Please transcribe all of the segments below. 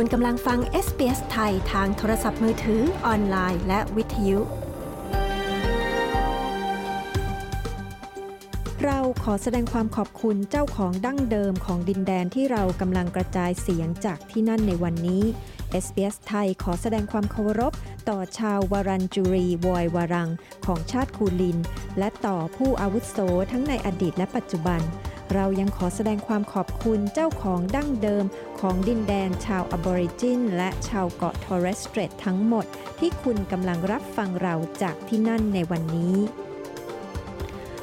คุณกำลังฟัง SBS ไทยทางโทรศัพท์มือถือออนไลน์ และวิทยุ เราขอแสดงความขอบคุณเจ้าของดั้งเดิมของดินแดนที่เรากำลังกระจายเสียงจากที่นั่นในวันนี้ SBS ไทยขอแสดงความเคารพ ต่อชาววารันจุรีวอยวารัง ของชาติคูลิน และต่อผู้อาวุโสทั้งในอดีตและปัจจุบัน เรายังขอแสดงความขอบคุณเจ้าของดั้งเดิมของดินแดนชาวอบอริจิน และชาวเกาะทอร์เรสเตรตทั้งหมด ที่คุณกำลังรับฟังเราจากที่นั่นในวันนี้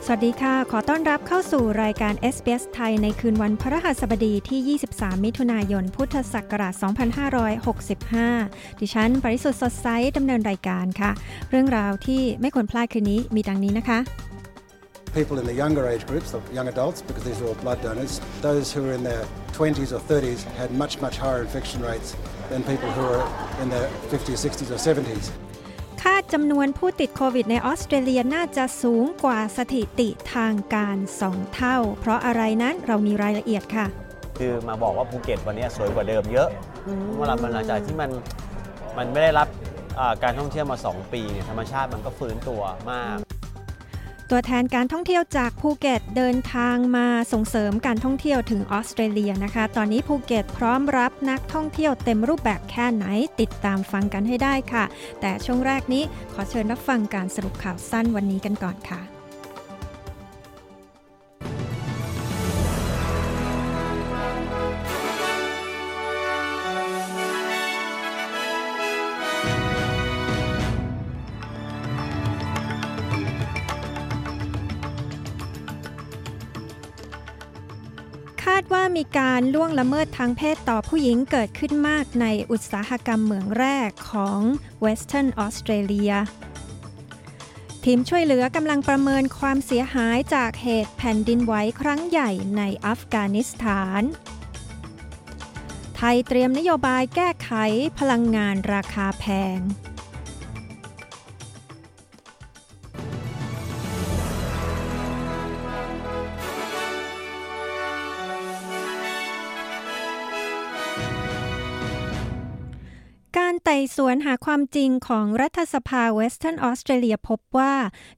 สวัสดีค่ะ ขอต้อนรับเข้าสู่รายการ SBS ไทยในคืนวันพระหัสบดีที่ 23 มิถุนายน พุทธศักราช 2565 ดิฉันปริสุทธ์สดใสดำเนินรายการค่ะ เรื่องราวที่ไม่ควรพลาดคืนนี้มีดังนี้นะคะ people in the younger age groups, the young adults, because these are all blood donors, those who are in their 20s or 30s had much, much higher infection rates than people who are in their 50s, 60s or 70s. คาดจำนวนผู้ติดโควิดในออสเตรเลียน่าจะสูงกว่าสถิติทางการ2เท่า เพราะอะไรนั้นเรามีรายละเอียดค่ะ คือมาบอกว่าภูเก็ตวันนี้สวยกว่าเดิมเยอะเมื่อหลังจากที่มันมันไม่ได้รับอ่าการท่องเที่ยวมา 2 ปีเนี่ยธรรมชาติมันก็ฟื้นตัวมาก ตัวแทนการท่องเที่ยวจากภูเก็ตเดินทางมาส่งเสริมการท่องเที่ยวถึงออสเตรเลียนะคะ ตอนนี้ภูเก็ตพร้อมรับนักท่องเที่ยวเต็มรูปแบบแค่ไหนติดตามฟังกันให้ได้ค่ะ แต่ช่วงแรกนี้ขอเชิญรับฟังการสรุปข่าวสั้นวันนี้กันก่อนค่ะ มีการล่วงละเมิดทางเพศต่อผู้หญิงเกิดขึ้นมากในอุตสาหกรรมเหมืองแรกของ Western Australia ทีมช่วยเหลือกำลังประเมินความเสียหายจากเหตุแผ่นดินไหวครั้งใหญ่ในอัฟกานิสถาน ไทยเตรียมนโยบายแก้ไขพลังงานราคาแพง ไต่สวนหาความจริงของรัฐสภา Western Australia พบว่า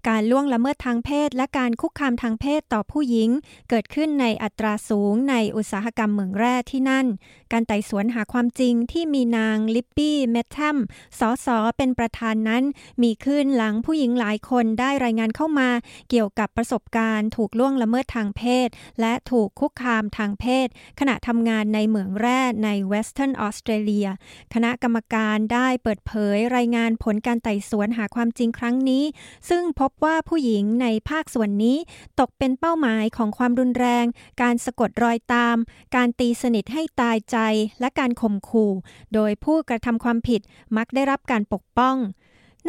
การล่วงละเมิดทางเพศและการคุกคามทางเพศต่อผู้หญิง เกิดขึ้นในอัตราสูงในอุตสาหกรรมเหมืองแร่ที่นั่น การไต่สวนหาความจริงที่มีนาง Libby Mettam ส.ส. เป็นประธานนั้น มีขึ้นหลังผู้หญิงหลายคนได้รายงานเข้ามา เกี่ยวกับประสบการณ์ถูกล่วงละเมิดทางเพศ และถูกคุกคามทางเพศ ขณะทำงานในเหมืองแร่ใน Western Australia คณะกรรมการได้เปิดเผยรายงานผลการไต่สวนหาความจริงครั้งนี้ ซึ่งพบว่าผู้หญิงในภาคส่วนนี้ตกเป็นเป้าหมายของความรุนแรง การสะกดรอยตาม การตีสนิทให้ตายใจและการข่มขู่ โดยผู้กระทำความผิดมักได้รับการปกป้อง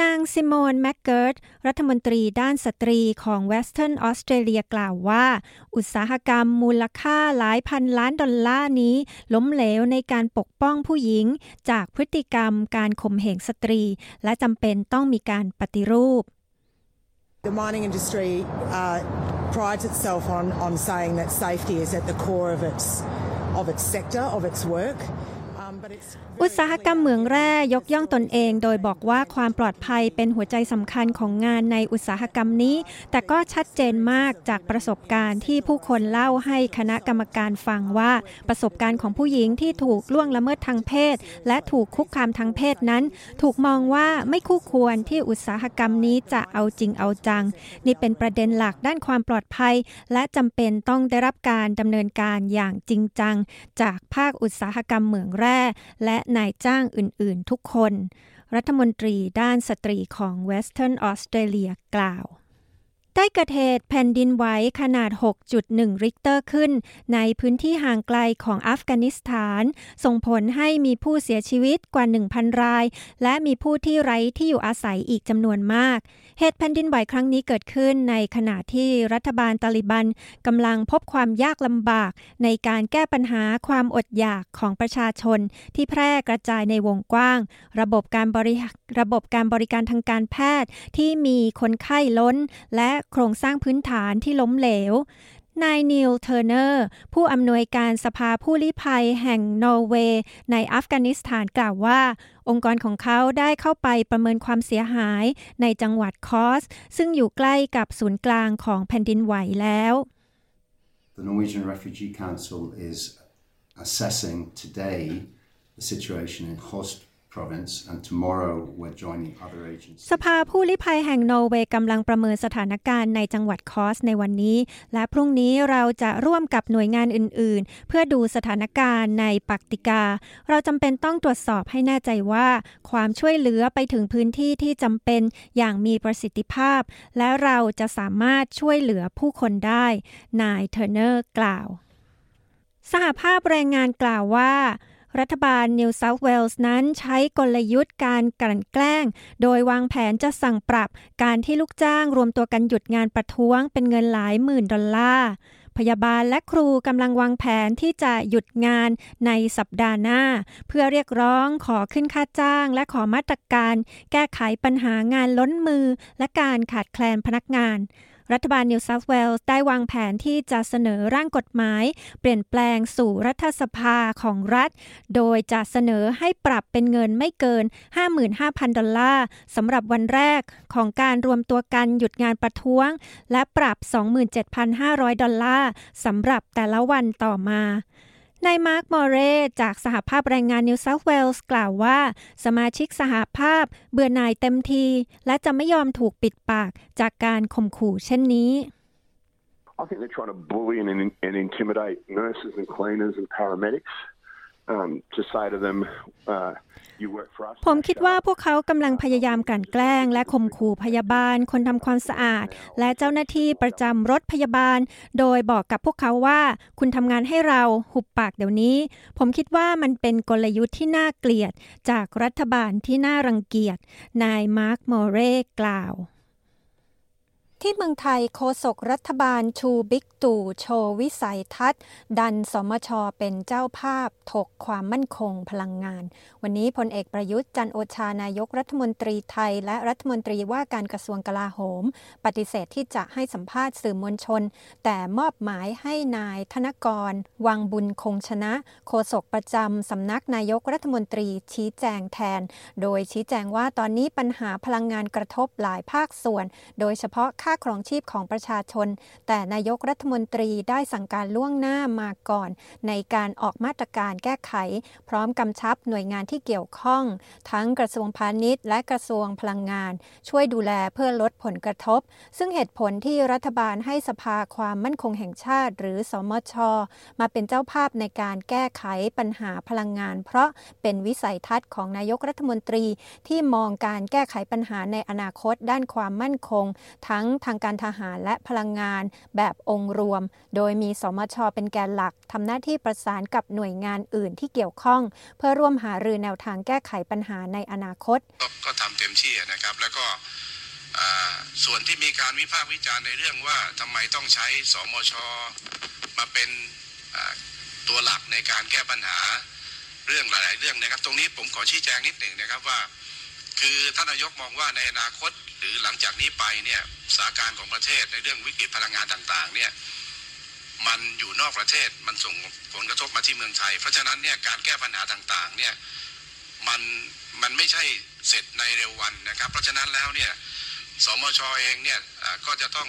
นาง Simone McGurk รัฐมนตรีด้านสตรีของ Western Australia กล่าวว่า อุตสาหกรรมมูลค่าหลายพันล้านดอลลาร์นี้ ล้มเหลวในการปกป้องผู้หญิง จากพฤติกรรมการข่มเหงสตรี และจำเป็นต้องมีการปฏิรูป The mining industry uh, prides itself on, on saying that safety is at the core of its, of its sector, of its work. Um, but it's อุตสาหกรรมเหมืองแร่ยกย่องตนเอง โดยบอกว่าความปลอดภัยเป็นหัวใจสำคัญของงานในอุตสาหกรรมนี้ แต่ก็ชัดเจนมากจากประสบการณ์ที่ผู้คนเล่าให้คณะกรรมการฟังว่า ประสบการณ์ของผู้หญิงที่ถูกล่วงละเมิดทางเพศ และถูกคุกคามทางเพศนั้น ถูกมองว่าไม่คู่ควรที่อุตสาหกรรมนี้จะเอาจริงเอาจัง นี่เป็นประเด็นหลักด้านความปลอดภัย และจำเป็นต้องได้รับการดำเนินการอย่างจริงจัง จากภาคอุตสาหกรรมเหมืองแร่และนายจ้างอื่น ๆ ทุกคน รัฐมนตรีด้านสตรีของ Western Australia กล่าว ได้เกิดเหตุแผ่นดินไหวขนาด 6.1 ริกเตอร์ขึ้น ในพื้นที่ห่างไกลของอัฟกานิสถาน ส่งผลให้มีผู้เสียชีวิตกว่า 1,000 ราย และมีผู้ที่ไร้ที่อยู่อาศัยอีกจำนวนมาก เหตุแผ่นดินไหวครั้งนี้เกิดขึ้นในขณะที่รัฐบาลตาลิบันกำลังพบความยากลำบาก ในการแก้ปัญหาความอดอยากของประชาชน ที่แพร่กระจายในวงกว้าง ระบบการบริระบบการบริการทางการแพทย์ที่มีคนไข้ล้นและโครงสร้างพื้นฐานที่ล้มเหลวนาย Neil Turner ผู้อำนวยการสภาผู้ลี้ภัยแห่งนอร์เวย์ในอัฟกานิสถานกล่าวว่า องค์กรของเขาได้เข้าไปประเมินความเสียหายในจังหวัดคอสต์ ซึ่งอยู่ใกล้กับศูนย์กลางของแผ่นดินไหวแล้ว The Norwegian Refugee Council is assessing today the situation in Host province and tomorrow we're joining other agencies. สภาผู้ลี้ภัยแห่งนอร์เวย์กำลังประเมินสถานการณ์ในจังหวัดคอสในวันนี้ และพรุ่งนี้เราจะร่วมกับหน่วยงานอื่น ๆ เพื่อดูสถานการณ์ในปักติกา เราจำเป็นต้องตรวจสอบให้แน่ใจว่า ความช่วยเหลือไปถึงพื้นที่ที่จำเป็นอย่างมีประสิทธิภาพ และเราจะสามารถช่วยเหลือผู้คนได้ นาย Turner กล่าว สหภาพแรงงานกล่าวว่า รัฐบาลนิวเซาท์เวลส์นั้นใช้กลยุทธ์การกลั่นแกล้ง โดยวางแผนจะสั่งปรับการที่ลูกจ้างรวมตัวกันหยุดงานประท้วงเป็นเงินหลายหมื่นดอลลาร์พยาบาลและครูกำลังวางแผนที่จะหยุดงานในสัปดาห์หน้า เพื่อเรียกร้องขอขึ้นค่าจ้าง และขอมาตรการ แก้ไขปัญหางานล้นมือ และการขาดแคลนพนักงาน รัฐบาลนิวเซาท์เวลส์ได้วางแผนที่จะเสนอร่างกฎหมาย เปลี่ยนแปลงสู่รัฐสภาของรัฐ โดยจะเสนอให้ปรับเป็นเงินไม่เกิน 55,000 ดอลลาร์สำหรับวันแรกของการรวมตัวกันหยุดงานประท้วง และปรับ 27,500 ดอลลาร์สำหรับแต่ละวันต่อมา นายมาร์ค มอเรจากสหภาพแรงงานนิวเซาท์เวลส์กล่าวว่า สมาชิกสหภาพเบื่อหน่ายเต็มที และจะไม่ยอมถูกปิดปากจากการข่มขู่เช่นนี้ I think they're trying to bully and, and intimidate nurses and cleaners and paramedics ผมคิดว่าพวกเขากำลังพยายามกลั่นแกล้ง และข่มขู่พยาบาล คนทำความสะอาด และเจ้าหน้าที่ประจำรถพยาบาล โดยบอกกับพวกเขาว่า คุณทำงานให้เราหุบปากเดี๋ยวนี้ ผมคิดว่ามันเป็นกลยุทธ์ที่น่าเกลียด จากรัฐบาลที่น่ารังเกียจ นายมาร์คมอเรกล่าว ที่เมืองไทยโฆษกรัฐบาลชูบิ๊กตู่โชว์วิสัยทัศน์ ดันสมชเป็นเจ้าภาพ ถกความมั่นคงพลังงาน วันนี้พลเอกประยุทธ์จันโอชานายกรัฐมนตรีไทย และรัฐมนตรีว่าการกระทรวงกลาโหม ปฏิเสธที่จะให้สัมภาษณ์สื่อมวลชน แต่มอบหมายให้นายธนกร วังบุญคงชนะ โฆษกประจำสำนักนายกรัฐมนตรีชี้แจงแทน โดยชี้แจงว่าตอนนี้ปัญหาพลังงานกระทบหลายภาคส่วน โดยเฉพาะค่าครองชีพของประชาชน แต่นายกรัฐมนตรีได้สั่งการล่วงหน้ามาก่อน ในการออกมาตรการแก้ไข พร้อมกำชับหน่วยงานที่เกี่ยวข้อง ทั้งกระทรวงพาณิชย์ และกระทรวงพลังงาน ช่วยดูแลเพื่อลดผลกระทบ ซึ่งเหตุผลที่รัฐบาลให้สภาความมั่นคงแห่งชาติ หรือสมช มาเป็นเจ้าภาพในการแก้ไขปัญหาพลังงาน เพราะเป็นวิสัยทัศน์ของนายกรัฐมนตรีที่มองการแก้ไขปัญหาในอนาคตด้านความมั่นคง ทั้งทางการทหารและพลังงานแบบองค์รวม โดยมีสมชเป็นแกนหลักทำหน้าที่ประสานกับหน่วยงานอื่นที่เกี่ยวข้อง เพื่อร่วมหารือแนวทางแก้ไขปัญหาในอนาคต ก็ทำเต็มที่นะครับ แล้วก็ส่วนที่มีการวิพากษ์วิจารณ์ในเรื่องว่าทำไมต้องใช้สมชมาเป็นตัวหลักในการแก้ปัญหาเรื่องหลาย ๆ เรื่องนะครับ ตรงนี้ผมขอชี้แจงนิดหนึ่งนะครับว่า คือท่านนายกมองว่าในอนาคต รือหลังจากนี้ไปเนี่ยสถานการณ์ของประเทศในเรื่องวิกฤตพลังงานต่างๆเนี่ยมันอยู่นอกประเทศมันส่งผลกระทบมาที่เมืองไทย เพราะฉะนั้นเนี่ยการแก้ปัญหาต่างๆเนี่ยมันมันไม่ใช่เสร็จในเร็ววันนะครับ เพราะฉะนั้นแล้วเนี่ยสมชอเองเนี่ยก็จะต้อง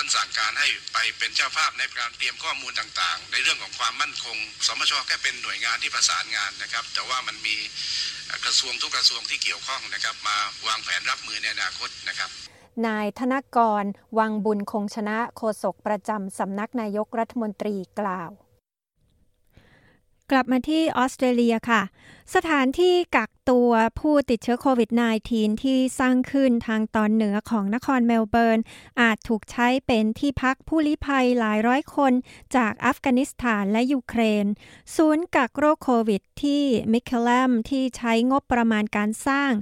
ท่านสั่งการให้ไปเป็นเจ้าภาพในการเตรียมข้อมูลต่างๆ ในเรื่องของความมั่นคง สมชแค่เป็นหน่วยงานที่ประสานงานนะครับ แต่ว่ามันมีกระทรวงทุกกระทรวงที่เกี่ยวข้องนะครับ มาวางแผนรับมือในอนาคตนะครับนายธนกร วังบุญคงชนะโฆษกประจำสำนักนายกรัฐมนตรีกล่าว กลับมาที่ออสเตรเลียค่ะ สถานที่กัก ตัวผู้ติดเชื้อโควิด -19 ที่สร้างขึ้นทางตอนเหนือของนครเมลเบิร์น อาจถูกใช้เป็นที่พักผู้ลี้ภัยหลายร้อยคนจากอัฟกานิสถานและยูเครน ศูนย์กักโรคโควิดที่มิเคลมที่ใช้งบประมาณการสร้าง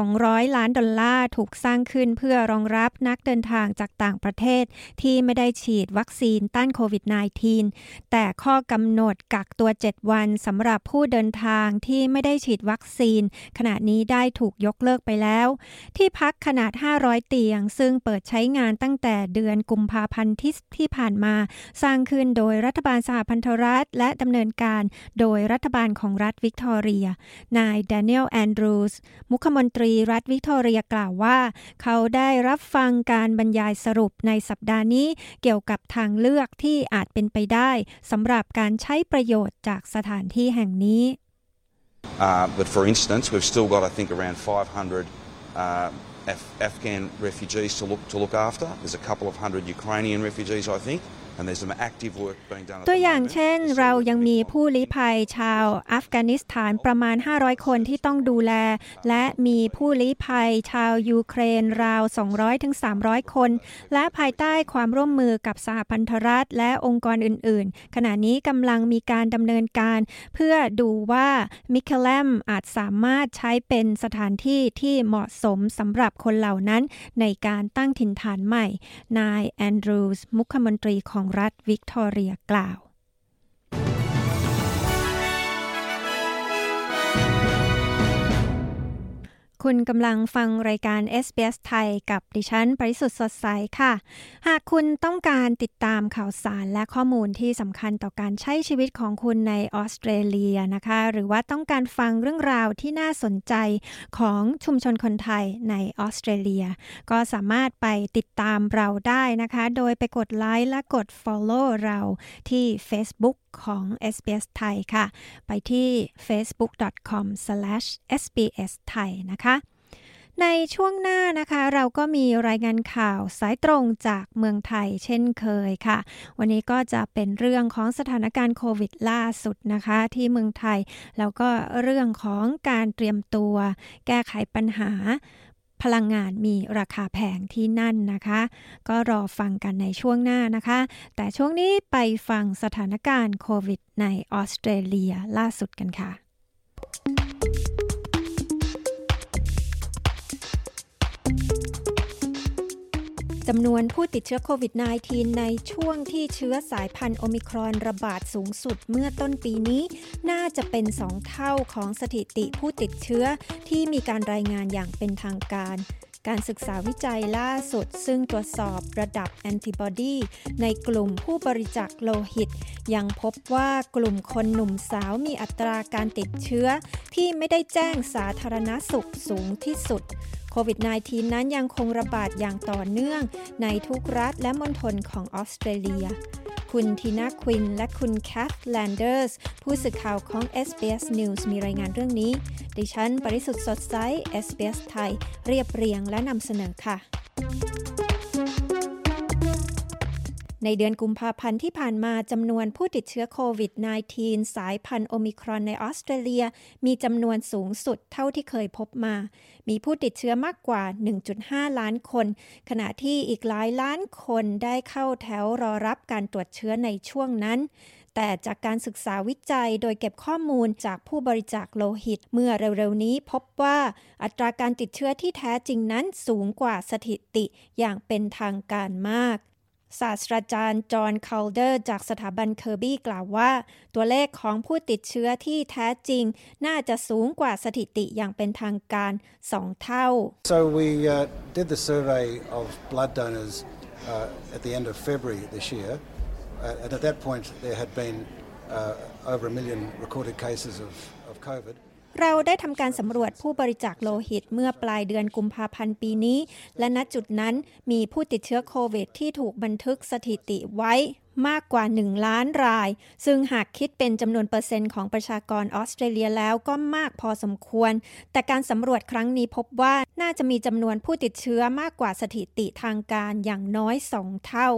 200 ล้านดอลลาร์ถูกสร้างขึ้นเพื่อรองรับนักเดินทางจากต่างประเทศ ที่ไม่ได้ฉีดวัคซีนต้านโควิด -19 แต่ข้อกำหนดกักตัว 7 วันสำหรับผู้เดินทางที่ไม่ได้ฉีดวัคซีนขณะนี้ได้ถูกยกเลิกไปแล้ว ที่พักขนาด 500 เตียง ซึ่งเปิดใช้งานตั้งแต่เดือนกุมภาพันธ์ที่ที่ผ่านมา สร้างขึ้นโดยรัฐบาลสหพันธรัฐ และดำเนินการโดยรัฐบาลของรัฐวิกตอเรีย นายแดเนียลแอนดรูสมุขมนตรีรัฐวิกตอเรียกล่าวว่า เขาได้รับฟังการบรรยายสรุปในสัปดาห์นี้เกี่ยวกับทางเลือกที่อาจเป็นไปได้สำหรับการใช้ประโยชน์จากสถานที่แห่งนี้ Uh, but for instance, we've still got, I think, around 500 uh, Af- Afghan refugees to look to look after. There's a couple of hundred Ukrainian refugees, I think, and there's some active work being done. At ตัว the อย่าง moment เช่น to see เรา whether ยัง we มี can ผู้ลี้ภัยชาวอัฟกานิสถานประมาณ 500 คนที่ต้องดูแล และมีผู้ลี้ภัยชาวยูเครนราว 200-300 คน และภายใต้ความร่วมมือกับสหพันธรัฐและองค์กรอื่น ๆ ขณะนี้กำลังมีการดำเนินการ เพื่อดูว่ามิเคลมอาจสามารถใช้เป็นสถานที่ที่เหมาะสมสำหรับคนเหล่านั้นในการตั้งถิ่นฐานใหม่ นายแอนดรูสมุขมนตรีของรัฐวิกตอเรียกล่าว คุณกำลังฟังรายการ SBS ไทยกับดิฉัน ปริสุทธ์สดใสค่ะ หากคุณต้องการติดตามข่าวสารและข้อมูลที่สำคัญต่อการใช้ชีวิตของคุณในออสเตรเลียนะคะ หรือว่าต้องการฟังเรื่องราวที่น่าสนใจของชุมชนคนไทยในออสเตรเลีย ก็สามารถไปติดตามเราได้นะคะ โดยไปกดไลค์และกด follow เราที่ Facebook ของ SBS ไทยค่ะ ไปที่ facebook.com/sbs ไทยนะคะ ในช่วงหน้านะคะ เราก็มีรายงานข่าวสายตรงจากเมืองไทยเช่นเคยค่ะ วันนี้ก็จะเป็นเรื่องของสถานการณ์โควิดล่าสุดนะคะ ที่เมืองไทย แล้วก็เรื่องของการเตรียมตัว แก้ไขปัญหาพลังงานมีราคาแพงที่นั่นนะคะ ก็รอฟังกันในช่วงหน้านะคะ แต่ช่วงนี้ไปฟังสถานการณ์โควิดในออสเตรเลียล่าสุดกันค่ะำนวนผู้ติดเชื้อโควิด -19 ในช่วงที่เชื้อสายพันธุ์โอมิครอนระบาดสูงสุดเมื่อต้นปีนี้ น่าจะเป็น 2 เท่าของสถิติผู้ติดเชื้อที่มีการรายงานอย่างเป็นทางการการศึกษาวิจัยล่าสุด ซึ่งตรวจสอบระดับแอนติบอดีในกลุ่มผู้บริจาคโลหิต ยังพบว่ากลุ่มคนหนุ่มสาวมีอัตราการติดเชื้อ ที่ไม่ได้แจ้งสาธารณสุขสูงที่สุด โควิด -19 นั้นยังคงระบาดอย่างต่อเนื่องในทุกรัฐและมณฑลของออสเตรเลีย คุณทีน่าควินและคุณแคทแลนเดอร์ส ผู้สื่อข่าวของ SBS News มีรายงานเรื่องนี้ ดิฉัน ปริสุทธ์สดใส SBS ไทย เรียบเรียงและนำเสนอค่ะ ในเดือนกุมภาพันธ์ที่ผ่านมาจำนวนผู้ติดเชื้อโควิด -19 สายพันธุ์โอมิครอนในออสเตรเลีย มีจำนวนสูงสุดเท่าที่เคยพบมา มีผู้ติดเชื้อมากกว่า 1.5 ล้านคน ขณะที่อีกหลายล้านคนได้เข้าแถวรอรับการตรวจเชื้อในช่วงนั้นแต่จากการศึกษาวิจัยโดยเก็บข้อมูลจากผู้บริจาคโลหิต เมื่อเร็วๆนี้พบว่าอัตราการติดเชื้อที่แท้จริงนั้นสูงกว่าสถิติอย่างเป็นทางการมาก ศาสตราจารย์จอห์นคาลเดอร์ จากสถาบันเคอร์บี้กล่าวว่า ตัวเลขของผู้ติดเชื้อที่แท้จริง น่าจะสูงกว่าสถิติอย่างเป็นทางการ 2 เท่า So we uh, did the survey of blood donors uh, at the end of February this year, uh, and at that point there had been uh, over a million recorded cases of, of COVID. เราได้ทำการสำรวจผู้บริจาคโลหิตเมื่อปลายเดือนกุมภาพันธ์ปีนี้ และณจุดนั้นมีผู้ติดเชื้อโควิดที่ถูกบันทึกสถิติไว้มากกว่า 1 ล้านราย ซึ่งหากคิดเป็นจำนวนเปอร์เซ็นต์ของประชากรออสเตรเลียแล้วก็มากพอสมควร แต่การสำรวจครั้งนี้พบว่าน่าจะมีจำนวนผู้ติดเชื้อมากกว่าสถิติทางการอย่างน้อย 2 เท่า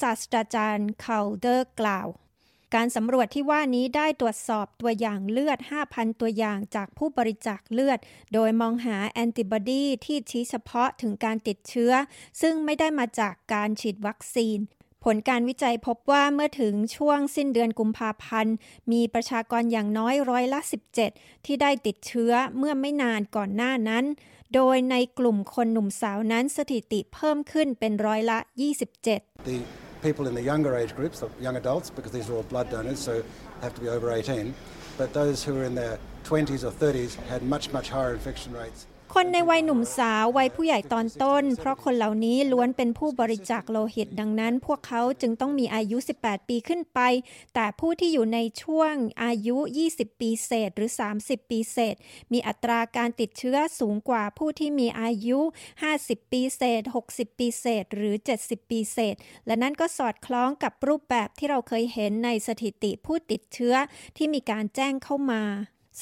ศาสตราจารย์คาลเดอร์กล่าว การสำรวจที่ว่านี้ได้ตรวจสอบตัวอย่างเลือด 5,000 ตัวอย่างจากผู้บริจาคเลือด โดยมองหาแอนติบอดีที่ชี้เฉพาะถึงการติดเชื้อ ซึ่งไม่ได้มาจากการฉีดวัคซีนผลการวิจัยพบว่าเมื่อถึงช่วงสิ้นเดือนกุมภาพันธ์ มีประชากรอย่างน้อยร้อยละ 17 ที่ได้ติดเชื้อเมื่อไม่นานก่อนหน้านั้น โดยในกลุ่มคนหนุ่มสาวนั้นสถิติเพิ่มขึ้นเป็นร้อยละ 27 The people in the younger age groups, the young adults, because these are all blood donors, so have to be over 18. But those who are in their 20s or 30s had much, much higher infection rates. คนในวัยหนุ่มสาววัยผู้ใหญ่ตอนต้น เพราะคนเหล่านี้ล้วนเป็นผู้บริจาคโลหิตดังนั้น พวกเขาจึงต้องมีอายุ 18 ปีขึ้นไป แต่ผู้ที่อยู่ในช่วงอายุ 20 ปีเศษหรือ 30 ปีเศษ มีอัตราการติดเชื้อสูงกว่าผู้ที่มีอายุ 50 ปีเศษ 60 ปีเศษ หรือ 70 ปีเศษ และนั่นก็สอดคล้องกับรูปแบบที่เราเคยเห็นในสถิติผู้ติดเชื้อที่มีการแจ้งเข้ามา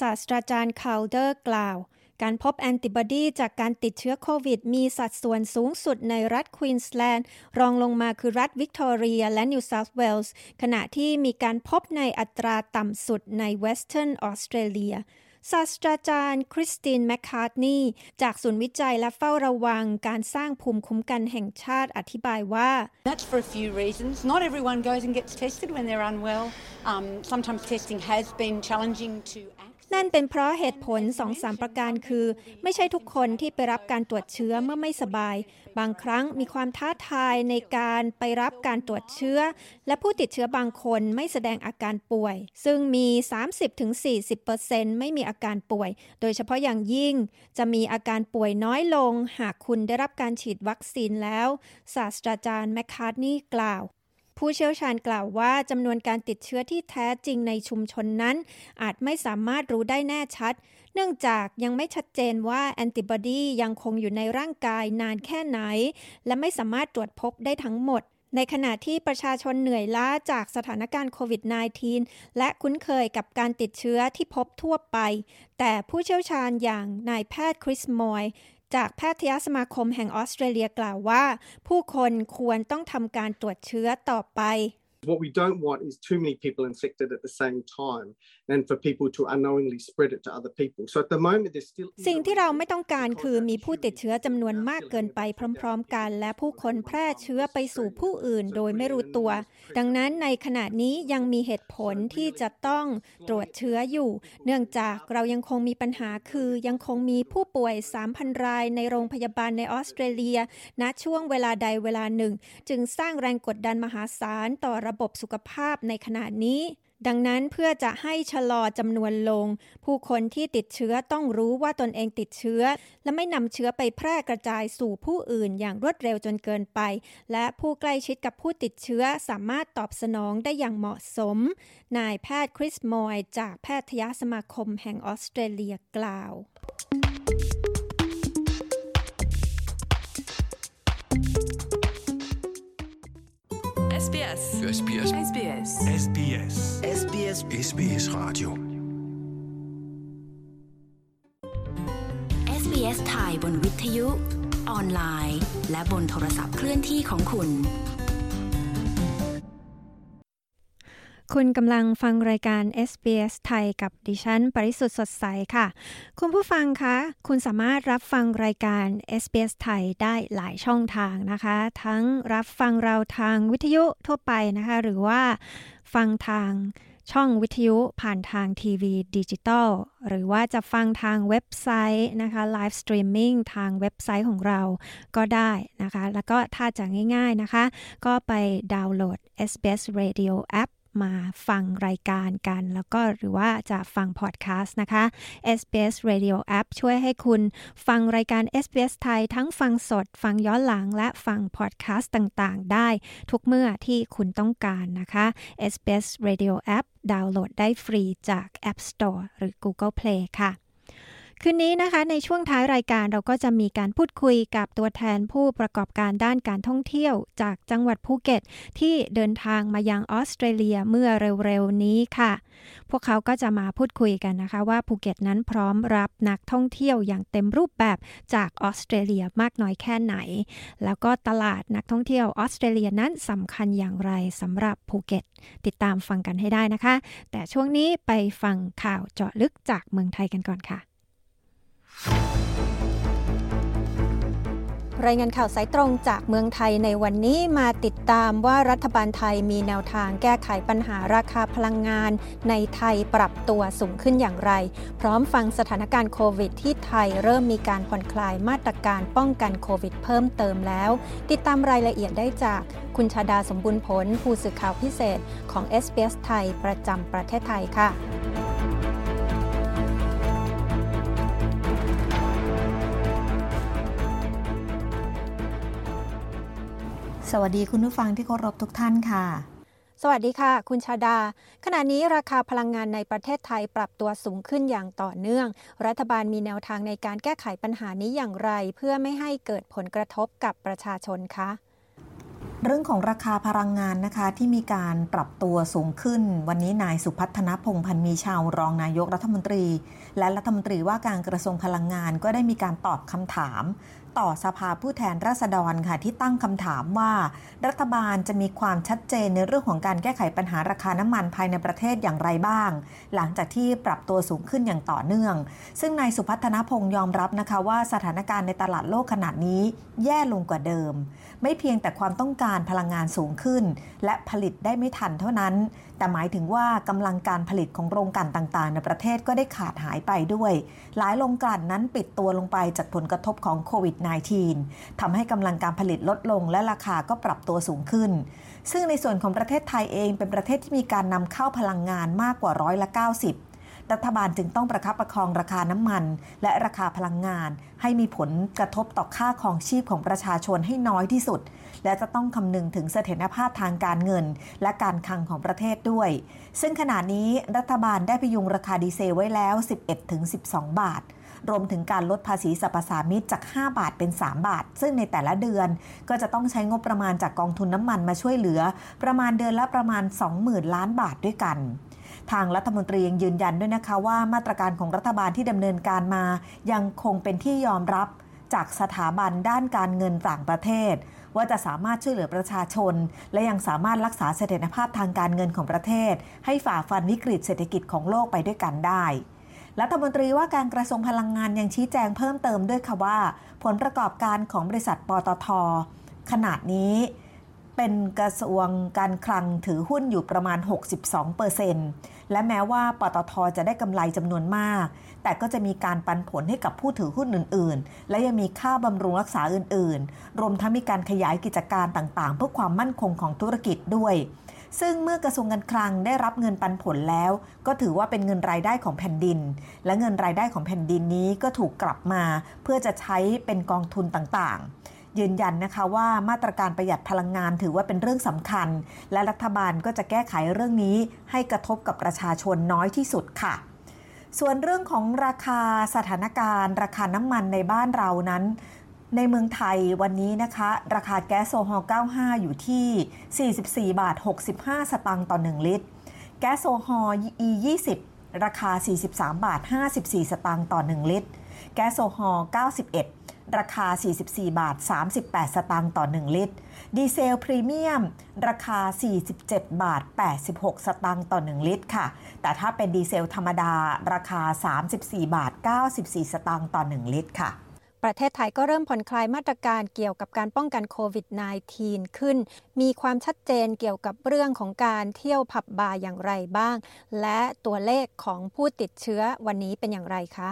ศาสตราจารย์คาลเดอร์กล่าว การพบแอนติบอดีจากการติดเชื้อโควิด มีสัดส่วนสูงสุดในรัฐควีนสแลนด์ รองลงมาคือรัฐวิกตอเรียและนิวเซาท์เวลส์ขณะที่มีการพบในอัตราต่ำสุดในเวสเทิร์นออสเตรเลียศาสตราจารย์คริสตินแมคคาร์ทนีจากศูนย์วิจัยและเฝ้าระวังการสร้างภูมิคุ้มกันแห่งชาติอธิบายว่า That's for a few reasons. Not everyone goes and gets tested when they're unwell. Um, sometimes testing has been challenging to access. นั่นเป็นเพราะเหตุผลสองสามประการคือ ไม่ใช่ทุกคนที่ไปรับการตรวจเชื้อเมื่อไม่สบาย บางครั้งมีความท้าทายในการไปรับการตรวจเชื้อ และผู้ติดเชื้อบางคนไม่แสดงอาการป่วย ซึ่งมี 30-40%ไม่มีอาการป่วย โดยเฉพาะอย่างยิ่ง จะมีอาการป่วยน้อยลง หากคุณได้รับการฉีดวัคซีนแล้ว ศาสตราจารย์แมคคาร์ทนีกล่าว ผู้เชี่ยวชาญกล่าวว่าจำนวนการติดเชื้อที่แท้จริงในชุมชนนั้น อาจไม่สามารถรู้ได้แน่ชัด เนื่องจากยังไม่ชัดเจนว่าแอนติบอดียังคงอยู่ในร่างกายนานแค่ไหน และไม่สามารถตรวจพบได้ทั้งหมดในขณะที่ประชาชนเหนื่อยล้าจากสถานการณ์โควิด -19 และคุ้นเคยกับการติดเชื้อที่พบทั่วไป แต่ผู้เชี่ยวชาญอย่างนายแพทย์คริสมอย จากแพทยสมาคมแห่งออสเตรเลียกล่าวว่า ผู้คนควรต้องทำการตรวจเชื้อต่อไป What we don't want is too many people infected at the same time and for people to unknowingly spread it to other people. So at the moment there's still สิ่งที่เราไม่ต้องการคือมีผู้ติดเชื้อจำนวนมากเกินไปพร้อม ๆ กัน และผู้คนแพร่เชื้อไปสู่ผู้อื่นโดยไม่รู้ตัว ดังนั้นในขณะนี้ยังมีเหตุผลที่จะต้องตรวจเชื้ออยู่ เนื่องจากเรายังคงมีปัญหาคือยังคงมีผู้ป่วย 3,000 รายในโรงพยาบาลในออสเตรเลีย ณ ช่วงเวลาใดเวลาหนึ่ง จึงสร้างแรงกดดันมหาศาลต่อระบบสุขภาพในขณะนี้ ดังนั้นเพื่อจะให้ชะลอจำนวนลง ผู้คนที่ติดเชื้อต้องรู้ว่าตนเองติดเชื้อ และไม่นำเชื้อไปแพร่กระจายสู่ผู้อื่นอย่างรวดเร็วจนเกินไป และผู้ใกล้ชิดกับผู้ติดเชื้อสามารถตอบสนองได้อย่างเหมาะสม นายแพทย์คริสมอยจากแพทยสมาคมแห่งออสเตรเลียกล่าว SBS SBS SBS SBS SBS SBS Radio SBS ไทยบนวิทยุ ออนไลน์ และบนโทรศัพท์เคลื่อนที่ของคุณ คุณกำลังฟังรายการ SBS ไทยกับดิฉัน ปริสุทธ์สดใสค่ะ คุณผู้ฟังคะ คุณสามารถรับฟังรายการ SBS ไทยได้หลายช่องทางนะคะ ทั้งรับฟังเราทางวิทยุทั่วไปนะคะ หรือว่าฟังทางช่องวิทยุผ่านทางทีวีดิจิตอลหรือว่าจะฟังทางเว็บไซต์นะคะ live streaming ทางเว็บไซต์ของเราก็ได้นะคะ แล้วก็ถ้าจะง่ายๆนะคะ ก็ไปดาวน์โหลด SBS Radio App มาฟังรายการกัน แล้วก็หรือว่าจะฟังพอดแคสต์นะคะ SBS Radio App ช่วยให้คุณฟังรายการ SBS ไทยทั้งฟังสด ฟังย้อนหลังและฟังพอดแคสต์ต่างๆ ได้ทุกเมื่อที่คุณต้องการนะคะ SBS Radio App ดาวน์โหลดได้ฟรีจาก App Store หรือ Google Play ค่ะ คืนนี้นะคะในช่วงท้ายรายการเราก็จะมีการพูดคุยกับตัวแทนผู้ประกอบการด้านการท่องเที่ยว จากจังหวัดภูเก็ต ที่เดินทางมายังออสเตรเลียเมื่อเร็วๆนี้ค่ะ พวกเขาก็จะมาพูดคุยกันนะคะว่าภูเก็ตนั้นพร้อมรับนักท่องเที่ยวอย่างเต็มรูปแบบจากออสเตรเลียมากน้อยแค่ไหน แล้วก็ตลาดนักท่องเที่ยวออสเตรเลียนั้นสำคัญอย่างไรสำหรับภูเก็ต ติดตามฟังกันให้ได้นะคะ แต่ช่วงนี้ไปฟังข่าวเจาะลึกจากเมืองไทยกันก่อนค่ะ รายงานข่าวสายตรงจากเมืองไทยในวันนี้มาติดตามว่ารัฐบาลไทยมีแนวทางแก้ไขปัญหาราคาพลังงาน ในไทยปรับตัวสูงขึ้นอย่างไร พร้อมฟังสถานการณ์โควิดที่ไทยเริ่มมีการผ่อนคลายมาตรการป้องกันโควิดเพิ่มเติมแล้ว ติดตามรายละเอียดได้จากคุณชาดาสมบูรณ์ผล ผู้สื่อข่าวพิเศษของ SBS ไทยประจำประเทศไทยค่ะ สวัสดีคุณผู้ฟังที่เคารพทุกท่านค่ะ สวัสดีค่ะ คุณชาดา ขณะนี้ราคาพลังงานในประเทศไทยปรับตัวสูงขึ้นอย่างต่อเนื่อง รัฐบาลมีแนวทางในการแก้ไขปัญหานี้อย่างไร เพื่อไม่ให้เกิดผลกระทบกับประชาชนคะเรื่องของราคาพลังงานนะคะที่มีการปรับตัวสูงขึ้น วันนี้นายสุพัฒนพงษ์พันมีชาวรองนายกรัฐมนตรี และรัฐมนตรีว่าการกระทรวงพลังงานก็ได้มีการตอบคำถาม ต่อสภาผู้แทนราษฎรค่ะที่ตั้งคำถามว่า รัฐบาลจะมีความชัดเจนในเรื่องของการแก้ไขปัญหาราคาน้ำมันภายในประเทศอย่างไรบ้าง หลังจากที่ปรับตัวสูงขึ้นอย่างต่อเนื่อง ซึ่งนายสุพัฒนพงษ์ยอมรับนะคะว่าสถานการณ์ในตลาดโลกขนาดนี้แย่ลงกว่าเดิม ไม่เพียงแต่ความต้องการพลังงานสูงขึ้น และผลิตได้ไม่ทันเท่านั้น แต่หมายถึงว่ากำลังการผลิตของโรงกลั่นต่างๆ ในประเทศก็ได้ขาดหายไปด้วย หลายโรงกลั่นนั้นปิดตัวลงไปจากผลกระทบของโควิด -19 ทำให้กำลังการผลิตลดลงและราคาก็ปรับตัวสูงขึ้น ซึ่งในส่วนของประเทศไทยเองเป็นประเทศที่มีการนำเข้าพลังงานมากกว่าร้อยละ90รัฐบาลจึงต้องประคับประคองราคาน้ำมัน และราคาพลังงาน ให้มีผลกระทบต่อค่าครองชีพของประชาชนให้น้อยที่สุด และจะต้องคำนึงถึงเสถียรภาพทางการเงิน และการคลังของประเทศด้วย ซึ่งขณะนี้รัฐบาลได้พยุงราคาดีเซลไว้แล้ว 11-12 บาท รวมถึงการลดภาษีสรรพสามิตจาก 5 บาทเป็น 3 บาท ซึ่งในแต่ละเดือนก็จะต้องใช้งบประมาณจากกองทุนน้ำมันมาช่วยเหลือ ประมาณเดือนละประมาณ 20,000 ล้านบาทด้วยกัน ทางรัฐมนตรียังยืนยันด้วยนะคะว่ามาตรการของรัฐบาลที่ดำเนินการมา ยังคงเป็นที่ยอมรับจากสถาบันด้านการเงินต่างประเทศ ว่าจะสามารถช่วยเหลือประชาชน และยังสามารถรักษาเสถียรภาพทางการเงินของประเทศ ให้ฝ่าฟันวิกฤตเศรษฐกิจของโลกไปด้วยกันได้ รัฐมนตรีว่าการกระทรวงพลังงานยังชี้แจงเพิ่มเติมด้วยค่ะว่า ผลประกอบการของบริษัทปตท ขนาดนี้ เป็นกระทรวงการคลังถือหุ้นอยู่ประมาณ 62%และแม้ว่าปตทจะได้กำไรจำนวนมาก แต่ก็จะมีการปันผลให้กับผู้ถือหุ้นอื่น ๆ และยังมีค่าบำรุงรักษาอื่น ๆ รวมทั้งมีการขยายกิจการต่าง ๆ เพื่อความมั่นคงของธุรกิจด้วย ซึ่งเมื่อกระทรวงการคลังได้รับเงินปันผลแล้ว ก็ถือว่าเป็นเงินรายได้ของแผ่นดิน และเงินรายได้ของแผ่นดินนี้ก็ถูกกลับมา เพื่อจะใช้เป็นกองทุนต่างๆ ยืนยันนะคะว่ามาตรการประหยัดพลังงานถือว่าเป็นเรื่องสำคัญ และรัฐบาลก็จะแก้ไขเรื่องนี้ ให้กระทบกับประชาชนน้อยที่สุดค่ะส่วนเรื่องของราคาสถานการณ์ ราคาน้ำมันในบ้านเรานั้น ในเมืองไทยวันนี้นะคะ ราคาแก๊สโซฮอล95 อยู่ที่ 44 บาท 65 สตางค์ต่อ 1 ลิตร แก๊สโซฮอล E 20ราคา 43 บาท 54 สตางค์ต่อ 1 ลิตร แก๊สโซฮอล 91 ราคา 44 บาท 38 สตางค์ต่อ 1 ลิตร ดีเซลพรีเมียม ราคา 47 บาท 86 สตางค์ต่อ 1 ลิตรค่ะ แต่ถ้าเป็นดีเซลธรรมดา ราคา 34 บาท 94 สตางค์ต่อ 1 ลิตรค่ะ ประเทศไทยก็เริ่มผ่อนคลายมาตรการเกี่ยวกับการป้องกันโควิด -19 ขึ้น มีความชัดเจนเกี่ยวกับเรื่องของการเที่ยวผับบาร์อย่างไรบ้าง และตัวเลขของผู้ติดเชื้อวันนี้เป็นอย่างไรคะ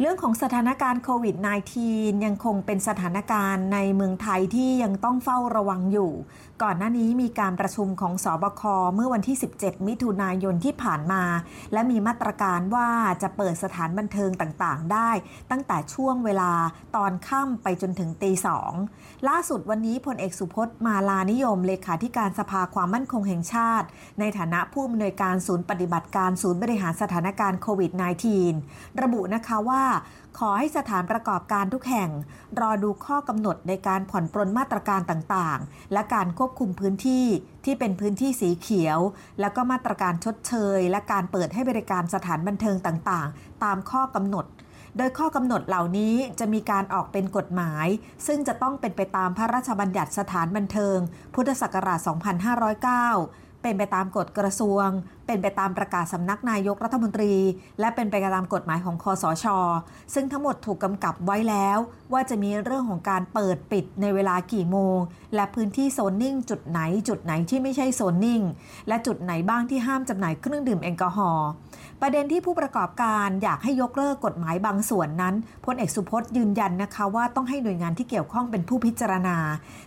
เรื่องของสถานการณ์โควิด -19 ยังคงเป็นสถานการณ์ในเมืองไทยที่ยังต้องเฝ้าระวังอยู่ ก่อนหน้านี้มีการประชุมของสอบคเมื่อวันที่ 17 มิถุนายนที่ผ่านมา และมีมาตรการว่าจะเปิดสถานบันเทิงต่างๆ ได้ ตั้งแต่ช่วงเวลาตอนค่ำไปจนถึงตีสองล่าสุดวันนี้พลเอกสุพจน์มาลานิยมเลขาธิการสภาความมั่นคงแห่งชาติ ในฐานะผู้อำนวยการศูนย์ปฏิบัติการศูนย์บริหารสถานการณ์โควิด -19 ระบุนะคะว่าว่า ขอให้สถานประกอบการทุกแห่ง รอดูข้อกำหนดในการผ่อนปรนมาตรการต่างๆ และการควบคุมพื้นที่ที่เป็นพื้นที่สีเขียว แล้วก็มาตรการชดเชย และการเปิดให้บริการสถานบันเทิงต่างๆ ตามข้อกำหนดโดยข้อกำหนดเหล่านี้จะมีการออกเป็นกฎหมาย ซึ่งจะต้องเป็นไปตามพระราชบัญญัติสถานบันเทิง พุทธศักราช 2509 เป็นไปตามกฎกระทรวง เป็นไปตามประกาศสำนักนายกรัฐมนตรี และเป็นไปตามกฎหมายของคอสช ซึ่งทั้งหมดถูกกำกับไว้แล้ว ว่าจะมีเรื่องของการเปิดปิดในเวลากี่โมง และพื้นที่โซนนิ่ง จุดไหน จุดไหนที่ไม่ใช่โซนนิ่ง และจุดไหนบ้างที่ห้ามจำหน่ายเครื่องดื่มแอลกอฮอล์ ประเด็นที่ผู้ประกอบการอยากให้ยกเลิกกฎหมายบางส่วนนั้นพลเอกสุพจน์ยืนยันนะคะว่าต้องให้หน่วยงานที่เกี่ยวข้องเป็นผู้พิจารณา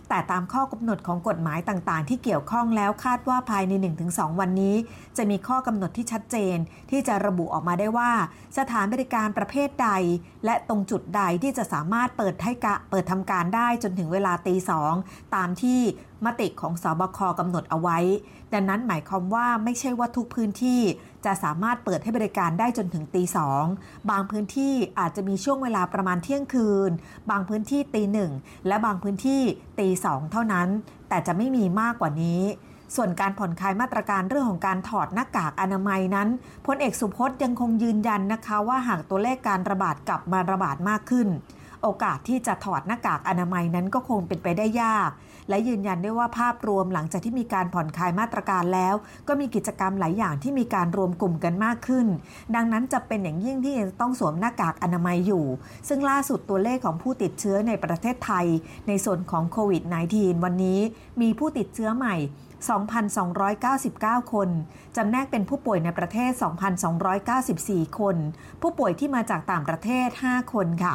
แต่ตามข้อกำหนดของกฎหมายต่างๆ ที่เกี่ยวข้องแล้วคาดว่าภายใน 1-2 วันนี้ จะมีข้อกำหนดที่ชัดเจน ที่จะระบุออกมาได้ว่า สถานบริการประเภทใด และตรงจุดใดที่จะสามารถเปิดให้กะเปิดทำการได้จนถึงเวลาตีสองตามที่มติของสบคกำหนดเอาไว้ ดังนั้นหมายความว่าไม่ใช่ว่าทุกพื้นที่จะสามารถเปิดให้บริการได้จนถึงตีสองบางพื้นที่อาจจะมีช่วงเวลาประมาณเที่ยงคืน บางพื้นที่ตีหนึ่งและบางพื้นที่ตีสองเท่านั้น แต่จะไม่มีมากกว่านี้ส่วนการผ่อนคลายมาตรการเรื่องของการถอดหน้ากากอนามัยนั้นพลเอกสุพจน์ยังคงยืนยันนะคะว่าหากตัวเลขการระบาดกลับมาระบาดมากขึ้น โอกาสที่จะถอดหน้ากากอนามัยนั้นก็คงเป็นไปได้ยาก และยืนยันได้ว่าภาพรวมหลังจากที่มีการผ่อนคลายมาตรการแล้ว ก็มีกิจกรรมหลายอย่างที่มีการรวมกลุ่มกันมากขึ้น ดังนั้นจะเป็นอย่างยิ่งที่ต้องสวมหน้ากากอนามัยอยู่ ซึ่งล่าสุดตัวเลขของผู้ติดเชื้อในประเทศไทย ในส่วนของโควิด -19 วันนี้มีผู้ติดเชื้อใหม่ 2,299 คน จำแนกเป็นผู้ป่วยในประเทศ 2,294 คน ผู้ป่วยที่มาจากต่างประเทศ 5 คนค่ะ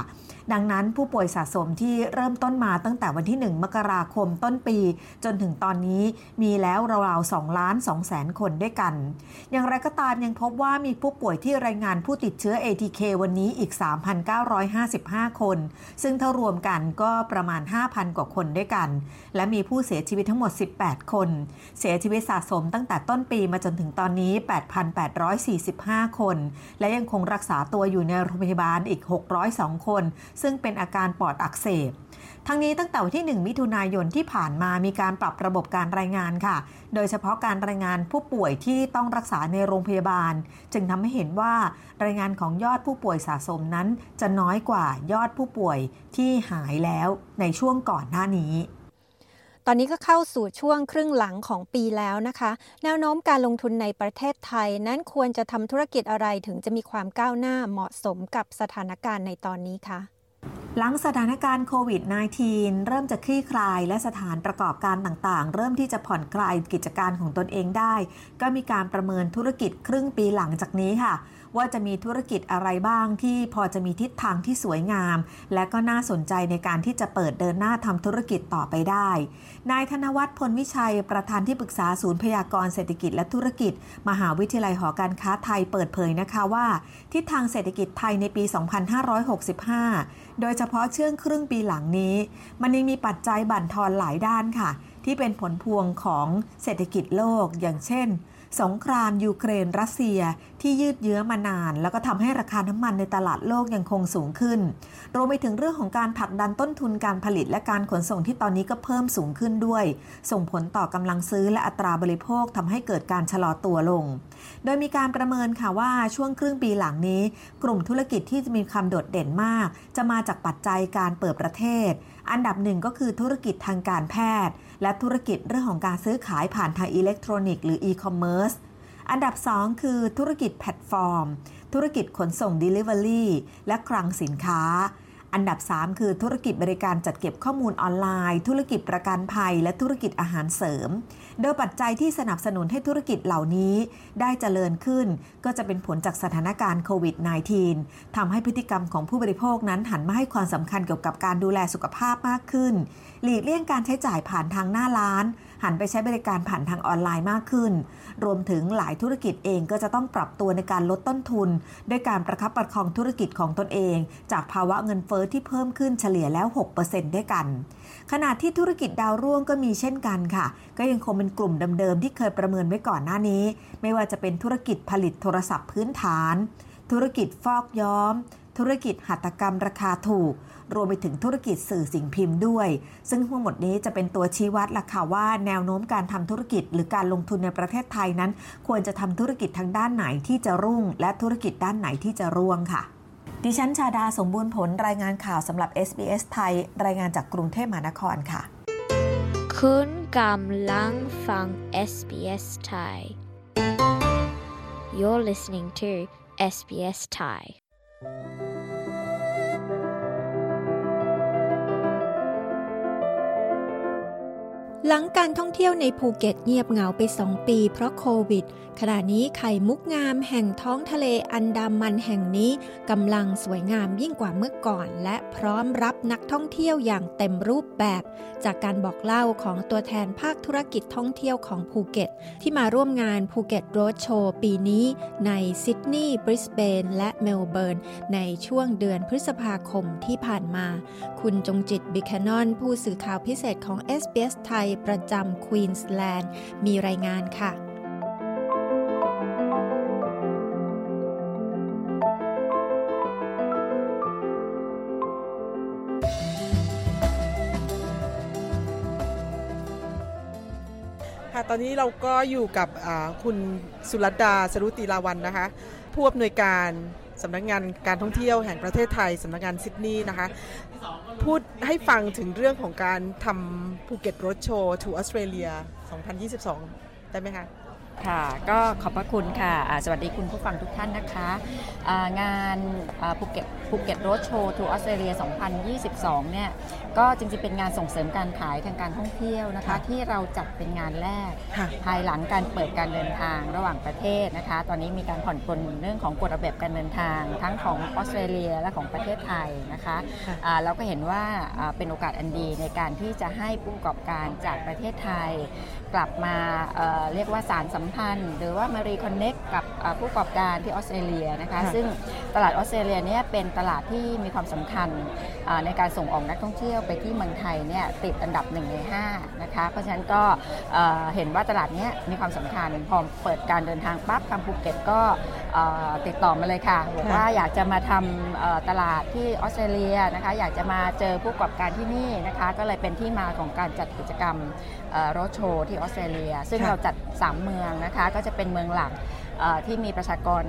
ดังนั้นผู้ป่วยสะสมที่เริ่มต้นมาตั้งแต่วันที่ 1 มกราคมต้นปี จนถึงตอนนี้มีแล้วราวๆ2ล้าน2แสนคนด้วยกัน อย่างไรก็ตามยังพบว่ามีผู้ป่วยที่รายงานผู้ติดเชื้อ ATK วันนี้อีก 3,955 คน ซึ่งถ้ารวมกันก็ประมาณ 5,000 กว่าคนด้วยกัน และมีผู้เสียชีวิตทั้งหมด 18 คน เสียชีวิตสะสมตั้งแต่ต้นปีมาจนถึงตอนนี้ 8,845 คน และยังคงรักษาตัวอยู่ในโรงพยาบาลอีก 602 คนซึ่งเป็นอาการปอดอักเสบทั้งนี้ตั้งแต่วันที่ 1 มิถุนายนที่ผ่านมามีการปรับระบบการรายงานค่ะ โดยเฉพาะการรายงานผู้ป่วยที่ต้องรักษาในโรงพยาบาล จึงทำให้เห็นว่ารายงานของยอดผู้ป่วยสะสมนั้น จะน้อยกว่ายอดผู้ป่วยที่หายแล้วในช่วงก่อนหน้านี้ตอนนี้ก็เข้าสู่ช่วงครึ่งหลังของปีแล้วนะคะ แนวโน้มการลงทุนในประเทศไทย นั้นควรจะทำธุรกิจอะไรถึงจะมีความก้าวหน้าเหมาะสมกับสถานการณ์ในตอนนี้คะ หลังสถานการณ์โควิด -19 เริ่มจะคลี่คลาย และสถานประกอบการต่างๆ เริ่มที่จะผ่อนคลายกิจการของตนเองได้ ก็มีการประเมินธุรกิจครึ่งปีหลังจากนี้ค่ะ ว่าจะมีธุรกิจอะไรบ้างที่พอจะมีทิศทางที่สวยงาม และก็น่าสนใจในการที่จะเปิดเดินหน้าทำธุรกิจต่อไปได้ นายธนวัฒน์พลวิชัยประธานที่ปรึกษาศูนย์พยากรณ์เศรษฐกิจและธุรกิจ มหาวิทยาลัยหอการค้าไทยเปิดเผยนะคะว่า ทิศทางเศรษฐกิจไทยในปี 2565 โดยเฉพาะเชื่องครึ่งปีหลังนี้ มันยังมีปัจจัยบั่นทอนหลายด้านค่ะ ที่เป็นผลพวงของเศรษฐกิจโลกอย่างเช่นสงครามยูเครนรัสเซีย ที่ยืดเยื้อมานาน แล้วก็ทำให้ราคาน้ำมันในตลาดโลกยังคงสูงขึ้น รวมไปถึงเรื่องของการผลักดันต้นทุนการผลิตและการขนส่งที่ตอนนี้ก็เพิ่มสูงขึ้นด้วย ส่งผลต่อกำลังซื้อและอัตราบริโภคทำให้เกิดการชะลอตัวลง โดยมีการประเมินค่ะว่าช่วงครึ่งปีหลังนี้ กลุ่มธุรกิจที่จะมีความโดดเด่นมาก จะมาจากปัจจัยการเปิดประเทศ อันดับหนึ่งก็คือธุรกิจทางการแพทย์ และธุรกิจเรื่องของการซื้อขายผ่านทางอิเล็กทรอนิกส์หรืออีคอมเมิร์ซ อันดับ 2 คือธุรกิจแพลตฟอร์ม ธุรกิจขนส่ง Delivery และคลังสินค้า อันดับ 3 คือธุรกิจบริการจัดเก็บข้อมูลออนไลน์ ธุรกิจประกันภัย และธุรกิจอาหารเสริม โดยปัจจัยที่สนับสนุนให้ธุรกิจเหล่านี้ได้เจริญขึ้น ก็จะเป็นผลจากสถานการณ์โควิด -19 ทำให้พฤติกรรมของผู้บริโภคนั้นหันมาให้ความสำคัญเกี่ยวกับการดูแลสุขภาพมากขึ้น หลีกเลี่ยงการใช้จ่ายผ่านทางหน้าร้าน หันไปใช้บริการผ่านทางออนไลน์มากขึ้น รวมถึงหลายธุรกิจเองก็จะต้องปรับตัวในการลดต้นทุน ด้วยการประคับประคองธุรกิจของตนเอง จากภาวะเงินเฟอ้อที่เพิ่มขึ้นเฉลี่ยแล้ว 6%ด้วยกัน ขณะที่ธุรกิจดาวร่วงก็มีเช่นกันค่ะ ก็ยังคงเป็นกลุ่มเดิมๆที่เคยประเมินไว้ก่อนหน้านี้ ไม่ว่าจะเป็นธุรกิจผลิตโทรศัพท์พื้นฐาน ธุรกิจฟอกย้อม ธุรกิจหัตถกรรมราคาถูก รวมไปถึงธุรกิจสื่อสิ่งพิมพ์ด้วย ซึ่งทั้งหมดนี้จะเป็นตัวชี้วัดล่ะค่ะว่าแนวโน้มการทำธุรกิจ หรือการลงทุนในประเทศไทยนั้น ควรจะทำธุรกิจทางด้านไหนที่จะรุ่ง และธุรกิจด้านไหนที่จะร่วงค่ะดิฉันชาดาสมบูรณ์ผลรายงานข่าวสำหรับ SBS ไทย รายงานจากกรุงเทพมหานครค่ะ คุณกำลังฟัง SBS Thai You're listening to SBS Thai หลังการท่องเที่ยวในภูเก็ตเงียบเหงาไปสองปี เพราะโควิด ขณะนี้ไข่มุกงามแห่งท้องทะเลอันดามันแห่งนี้กำลังสวยงามยิ่งกว่าเมื่อก่อน และพร้อมรับนักท่องเที่ยวอย่างเต็มรูปแบบ จากการบอกเล่าของตัวแทนภาคธุรกิจท่องเที่ยวของภูเก็ต ที่มาร่วมงานภูเก็ตโรดโชว์ปีนี้ ในซิดนีย์บริสเบนและเมลเบิร์นในช่วงเดือนพฤษภาคมที่ผ่านมา คุณจงจิตบิคานอนผู้สื่อข่าวพิเศษของ SBS ไทยประจำควีนส์แลนด์มีรายงานค่ะค่ะตอนนี้เราก็อยู่กับคุณสุรดาสรุติลาวันนะคะ ผู้อำนวยการ สำนักงานการท่องเที่ยวแห่งประเทศไทยสำนักงานซิดนีย์นะคะ พูดให้ฟังถึงเรื่องของการทำภูเก็ต Roadshow to Australia 2022 ได้ไหมคะค่ะก็ขอบพระคุณค่ะสวัสดีคุณผู้ฟังทุกท่านนะคะงานภูเก็ตภูเก็ต Roadshow to Australia 2022 เนี่ยก็จริงๆเป็นงานส่งเสริมการขายทางการท่องเที่ยวนะคะ ที่เราจัดเป็นงานแรก ภายหลังการเปิดการเดินทางระหว่างประเทศนะคะ ตอนนี้มีการผ่อนปลนเรื่องของกฎระเบียบการเดินทาง ทั้งของออสเตรเลียและของประเทศไทยนะคะเราก็เห็นว่าเป็นโอกาสอันดีในการที่จะให้ผู้ประกอบการจากประเทศไทย กลับมาเเรียกว่าสารสัมพันธ์ หรือว่ามารีคอนเน็กกับผู้ประกอบการที่ออสเตรเลียนะคะซึ่งตลาดออสเตรเลียเนี่ยเป็นตลาดที่มีความสำคัญในการส่งออกนักท่องเที่ยวไปที่เมืองไทยเนี่ยติดอันดับ1ใน5นะคะเพราะฉะนั้นก็เห็นว่าตลาดนี้มีความสำคัญพอเปิดการเดินทางปั๊บทางภูเก็ตก็ติดต่อมาเลยค่ะบอกว่าอยากจะมาทำตลาดที่ออสเตรเลียนะคะอยากจะมาเจอผู้ประกอบการที่นี่นะคะก็เลยเป็นที่มาของการจัดกิจกรรมโรดโชว์ที่ออสเตรเลีย ซึ่งเราจัด 3 เมืองนะคะก็จะเป็นเมืองหลักที่มีประชากร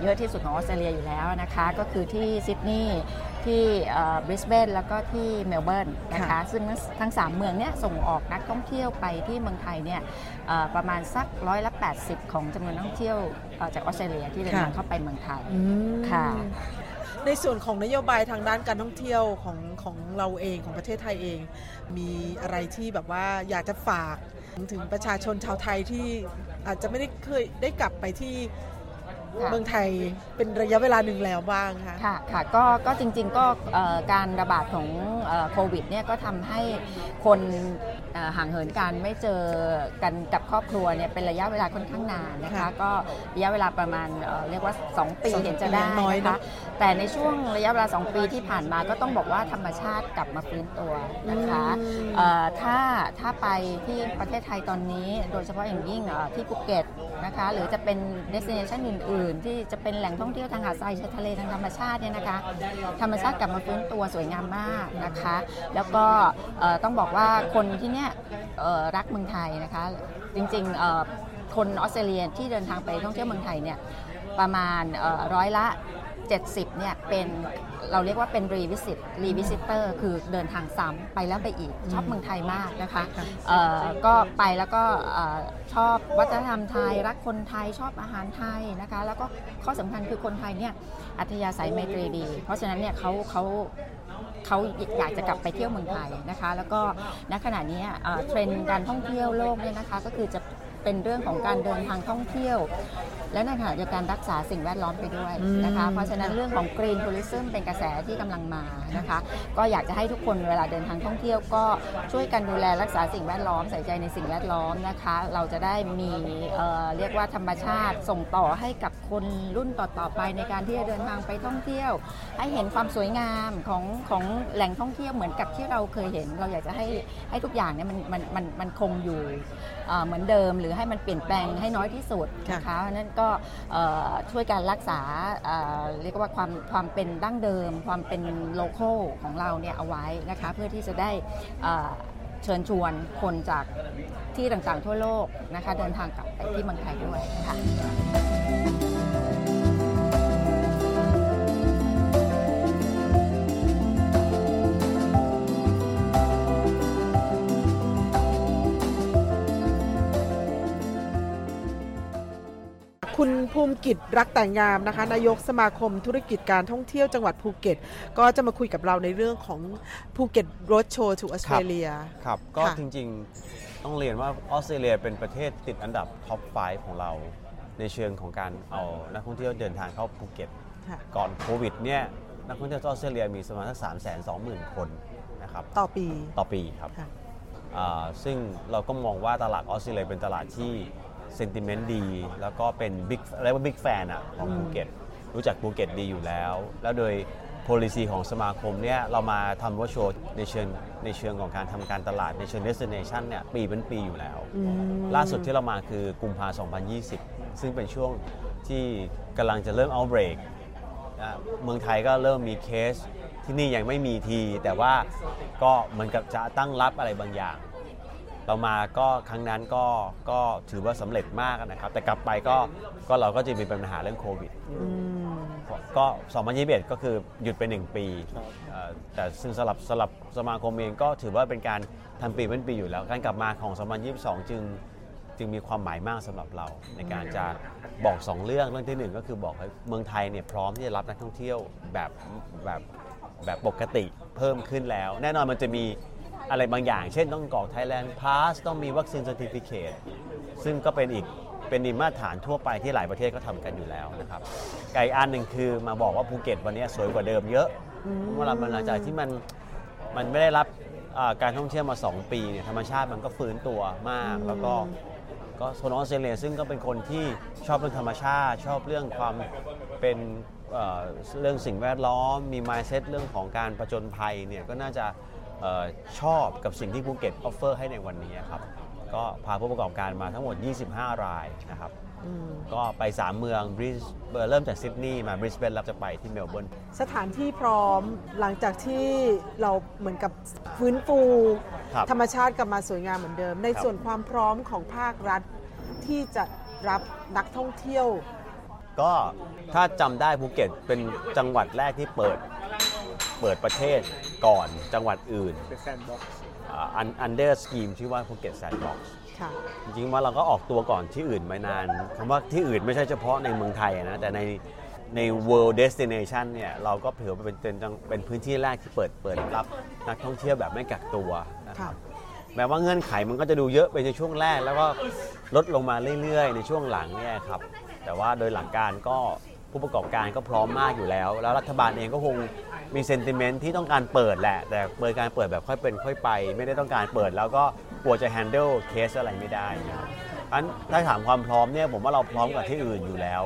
เยอะที่สุดของออสเตรเลียอยู่แล้วนะคะ ก็คือที่ซิดนีย์ ที่บริสเบนแล้วก็ที่เมลเบิร์นนะคะซึ่งทั้ง 3 เมืองเนี่ยส่งออกนักท่องเที่ยวไปที่เมืองไทยเนี่ยประมาณสักร้อยละ80 ของจำนวนนักท่องเที่ยวจากออสเตรเลียที่เดินทางเข้าไปเมืองไทยค่ะในส่วนของนโยบายทางด้านการท่องเที่ยวของของเราเองของประเทศไทยเอง มีอะไรที่แบบว่าอยากจะฝากถึงประชาชนชาวไทยที่อาจจะไม่ได้เคยได้กลับไปที่ เมืองไทยเป็นระยะเวลาหนึ่งแล้วบ้างคะค่ะค่ะก็ก็จริงๆก็การระบาดของโควิดเนี่ยก็ทำให้คนห่างเหินกันไม่เจอกันกับครอบครัวเนี่ยเป็นระยะเวลาค่อนข้างนานนะคะ ก็ระยะเวลาประมาณเรียกว่า 2 ปีเห็นจะได้นะคะแต่ในช่วงระยะเวลา 2 ปีที่ผ่านมาก็ต้องบอกว่าธรรมชาติกลับมาฟื้นตัวนะคะถ้าถ้าไปที่ประเทศไทยตอนนี้ โดยเฉพาะอย่างยิ่งที่ภูเก็ต นะคะ หรือจะเป็นเดสติเนชันอื่น ๆ ที่จะเป็นแหล่งท่องเที่ยวทางหาดทรายชายทะเลทางธรรมชาติเนี่ยนะคะ ธรรมชาติกลับมาฟื้นตัวสวยงามมากนะคะ แล้วก็ต้องบอกว่าคนที่เนี่ยรักเมืองไทยนะคะ จริงๆคนออสเตรเลียที่เดินทางไปท่องเที่ยวเมืองไทยเนี่ยประมาณร้อยละ 70เนี่ยเป็นเราเรียกว่าเป็นรีวิสิตรีวิสิเตอร์คือเดินทางซ้ำไปแล้วไปอีก ชอบเมืองไทยมากนะคะก็ไปแล้วก็ชอบวัฒนธรรมไทย รักคนไทยชอบอาหารไทยนะคะ แล้วก็ข้อสำคัญคือคนไทยเนี่ยอัธยาศัยไมตรีดี เพราะฉะนั้นเนี่ยเขาเขาเขาอยากจะกลับไปเที่ยวเมืองไทยนะคะ แล้วก็ณขณะนี้เทรนด์การท่องเที่ยวโลกเนี่ยนะคะก็คือจะ เป็นเรื่องของการเดินทางท่องเที่ยว และในขณะเดียวกันรักษาสิ่งแวดล้อมไปด้วยนะคะเพราะฉะนั้นเรื่องของ Green Tourism เป็นกระแสที่กำลังมานะคะ ก็อยากจะให้ทุกคนเวลาเดินทางท่องเที่ยวก็ช่วยกันดูแลรักษาสิ่งแวดล้อมใส่ใจในสิ่งแวดล้อมนะคะ เราจะได้มีเเรียกว่าธรรมชาติส่งต่อให้กับคนรุ่นต่อๆไปในการที่จะเดินทางไปท่องเที่ยว ให้เห็นความสวยงามของของแหล่งท่องเที่ยวเหมือนกับที่เราเคยเห็น เราอยากจะให้ให้ทุกอย่างเนี่ยมันมันมันมันคงอยู่เหมือนเดิมหรือรือให้มันเปลี่ยนแปลงให้น้อยที่สุดนะคะนั่นก็ช่วยการรักษาเรียกว่าความความเป็นดั้งเดิม ความเป็นโลโก้ของเราเนี่ยเอาไว้นะคะเพื่อที่จะได้เชิญชวนคนจากที่ต่างๆทั่วโลกนะคะเดินทางกลับไปที่เมืองไทยด้วยค่ะ ภูมิกิจรักแต่งงามนะคะ นายกสมาคมธุรกิจการท่องเที่ยวจังหวัดภูเก็ต ก็จะมาคุยกับเราในเรื่องของภูเก็ต Roadshow to Australiaครับ ก็จริงๆต้องเรียนว่าออสเตรเลียเป็นประเทศติดอันดับ top 5 ของเรา ในเชิงของการเอานักท่องเที่ยวเดินทางเข้าภูเก็ต ก่อนโควิดเนี่ยนักท่องเที่ยวออสเตรเลียมีประมาณสักสามแสนสองหมื่นคนนะครับต่อปีต่อปีครับซึ่งเราก็มองว่าตลาดออสเตรเลียเป็นตลาดที่ sentiment ดี แล้วก็เป็น big อะไรว่า big fan อะของภูเก็ตรู้จักภูเก็ตดีอยู่แล้ว แล้วโดย policy ของสมาคมเนี่ยเรามาทำว่าโชว์ในเชิงในเชิงของการทำการตลาดในเชิง destination เนี่ยปีเป็นปีอยู่แล้ว ล่าสุดที่เรามาคือกุมภา2020 ซึ่งเป็นช่วงที่กำลังจะเริ่ม outbreak เมืองไทยก็เริ่มมีเคสที่นี่ยังไม่มีที แต่ว่าก็เหมือนกับจะตั้งรับอะไรบางอย่าง เรามาก็ครั้งนั้นก็ก็ถือว่าสำเร็จมากนะครับ แต่กลับไปก็ก็เราก็จะมีปัญหาเรื่องโควิดก็2021ก็คือหยุดไป 1 ปีแต่ซึ่งสลับสลับสมาคมเองก็ถือว่าเป็นการทำปีเป็นปีอยู่แล้ว การกลับมาของ 2022 จึงจึงมีความหมายมากสำหรับเรา ในการจะบอก 2 เรื่องเรื่องที่1 ก็คือบอกให้เมืองไทยเนี่ยพร้อมที่จะรับนักท่องเที่ยวแบบแบบแบบปกติเพิ่มขึ้นแล้ว แน่นอนมันจะมี อะไรบางอย่าง เช่นต้องกรอก Thailand Pass ต้องมีวัคซีน Certificate ซึ่งก็เป็นอีกเป็นมาตรฐานทั่วไปที่หลายประเทศก็ทำกันอยู่แล้วนะครับไกอันหนึ่งคือมาบอกว่าภูเก็ตวันนี้สวยกว่าเดิมเยอะเวลามันหลังจากที่มันมันไม่ได้รับการท่องเที่ยวมา 2 ปีเนี่ยธรรมชาติมันก็ฟื้นตัวมาก แล้วก็ก็โซนออสเตรเลียซึ่งก็เป็นคนที่ชอบเรื่องธรรมชาติ ชอบเรื่องความเป็นเรื่องสิ่งแวดล้อม มี mindset เรื่องของการประจนภัยเนี่ยก็น่าจะ ชอบกับสิ่งที่ภูเก็ต offer ให้ในวันนี้ครับก็พาผู้ประกอบการมาทั้งหมด 25 รายนะครับก็ไป 3 เมืองบริสเริ่มจากซิดนีย์มาบริสเบนแล้วจะไปที่เมลเบิร์นสถานที่พร้อมหลังจากที่เราเหมือนกับฟื้นฟู ธรรมชาติกลับมาสวยงามเหมือนเดิม ในส่วนความพร้อมของภาครัฐที่จะรับนักท่องเที่ยว ก็ถ้าจำได้ภูเก็ตเป็นจังหวัดแรกที่เปิด เปิดประเทศก่อนจังหวัดอื่นอัน under scheme ชื่อว่าภูเก็ตแซนด์บ็อกซ์จริงๆว่าเราก็ออกตัวก่อนที่อื่นมานานคำว่าที่อื่นไม่ใช่เฉพาะในเมืองไทยนะ แต่ในใน world destination เนี่ยเราก็ถือว่าเป็นเป็นเป็นพื้นที่แรกที่เปิดเปิดรับนักท่องเที่ยวแบบไม่กักตัวนะครับแม้ว่าเงื่อนไขมันก็จะดูเยอะไปในช่วงแรก แล้วก็ลดลงมาเรื่อยๆ ในช่วงหลังเนี่ยครับแต่ว่าโดยหลักการก็ผู้ประกอบการก็พร้อมมากอยู่แล้ว แล้วรัฐบาลเองก็คง มี sentiment ที่ต้องการเปิดแหละ แต่เปิดการเปิดแบบค่อยเป็นค่อยไป ไม่ได้ต้องการเปิด แล้วก็กลัวจะ handle เคสอะไรไม่ได้นะครับอันถ้าถามความพร้อมเนี่ยผมว่าเราพร้อมกับที่อื่นอยู่แล้ว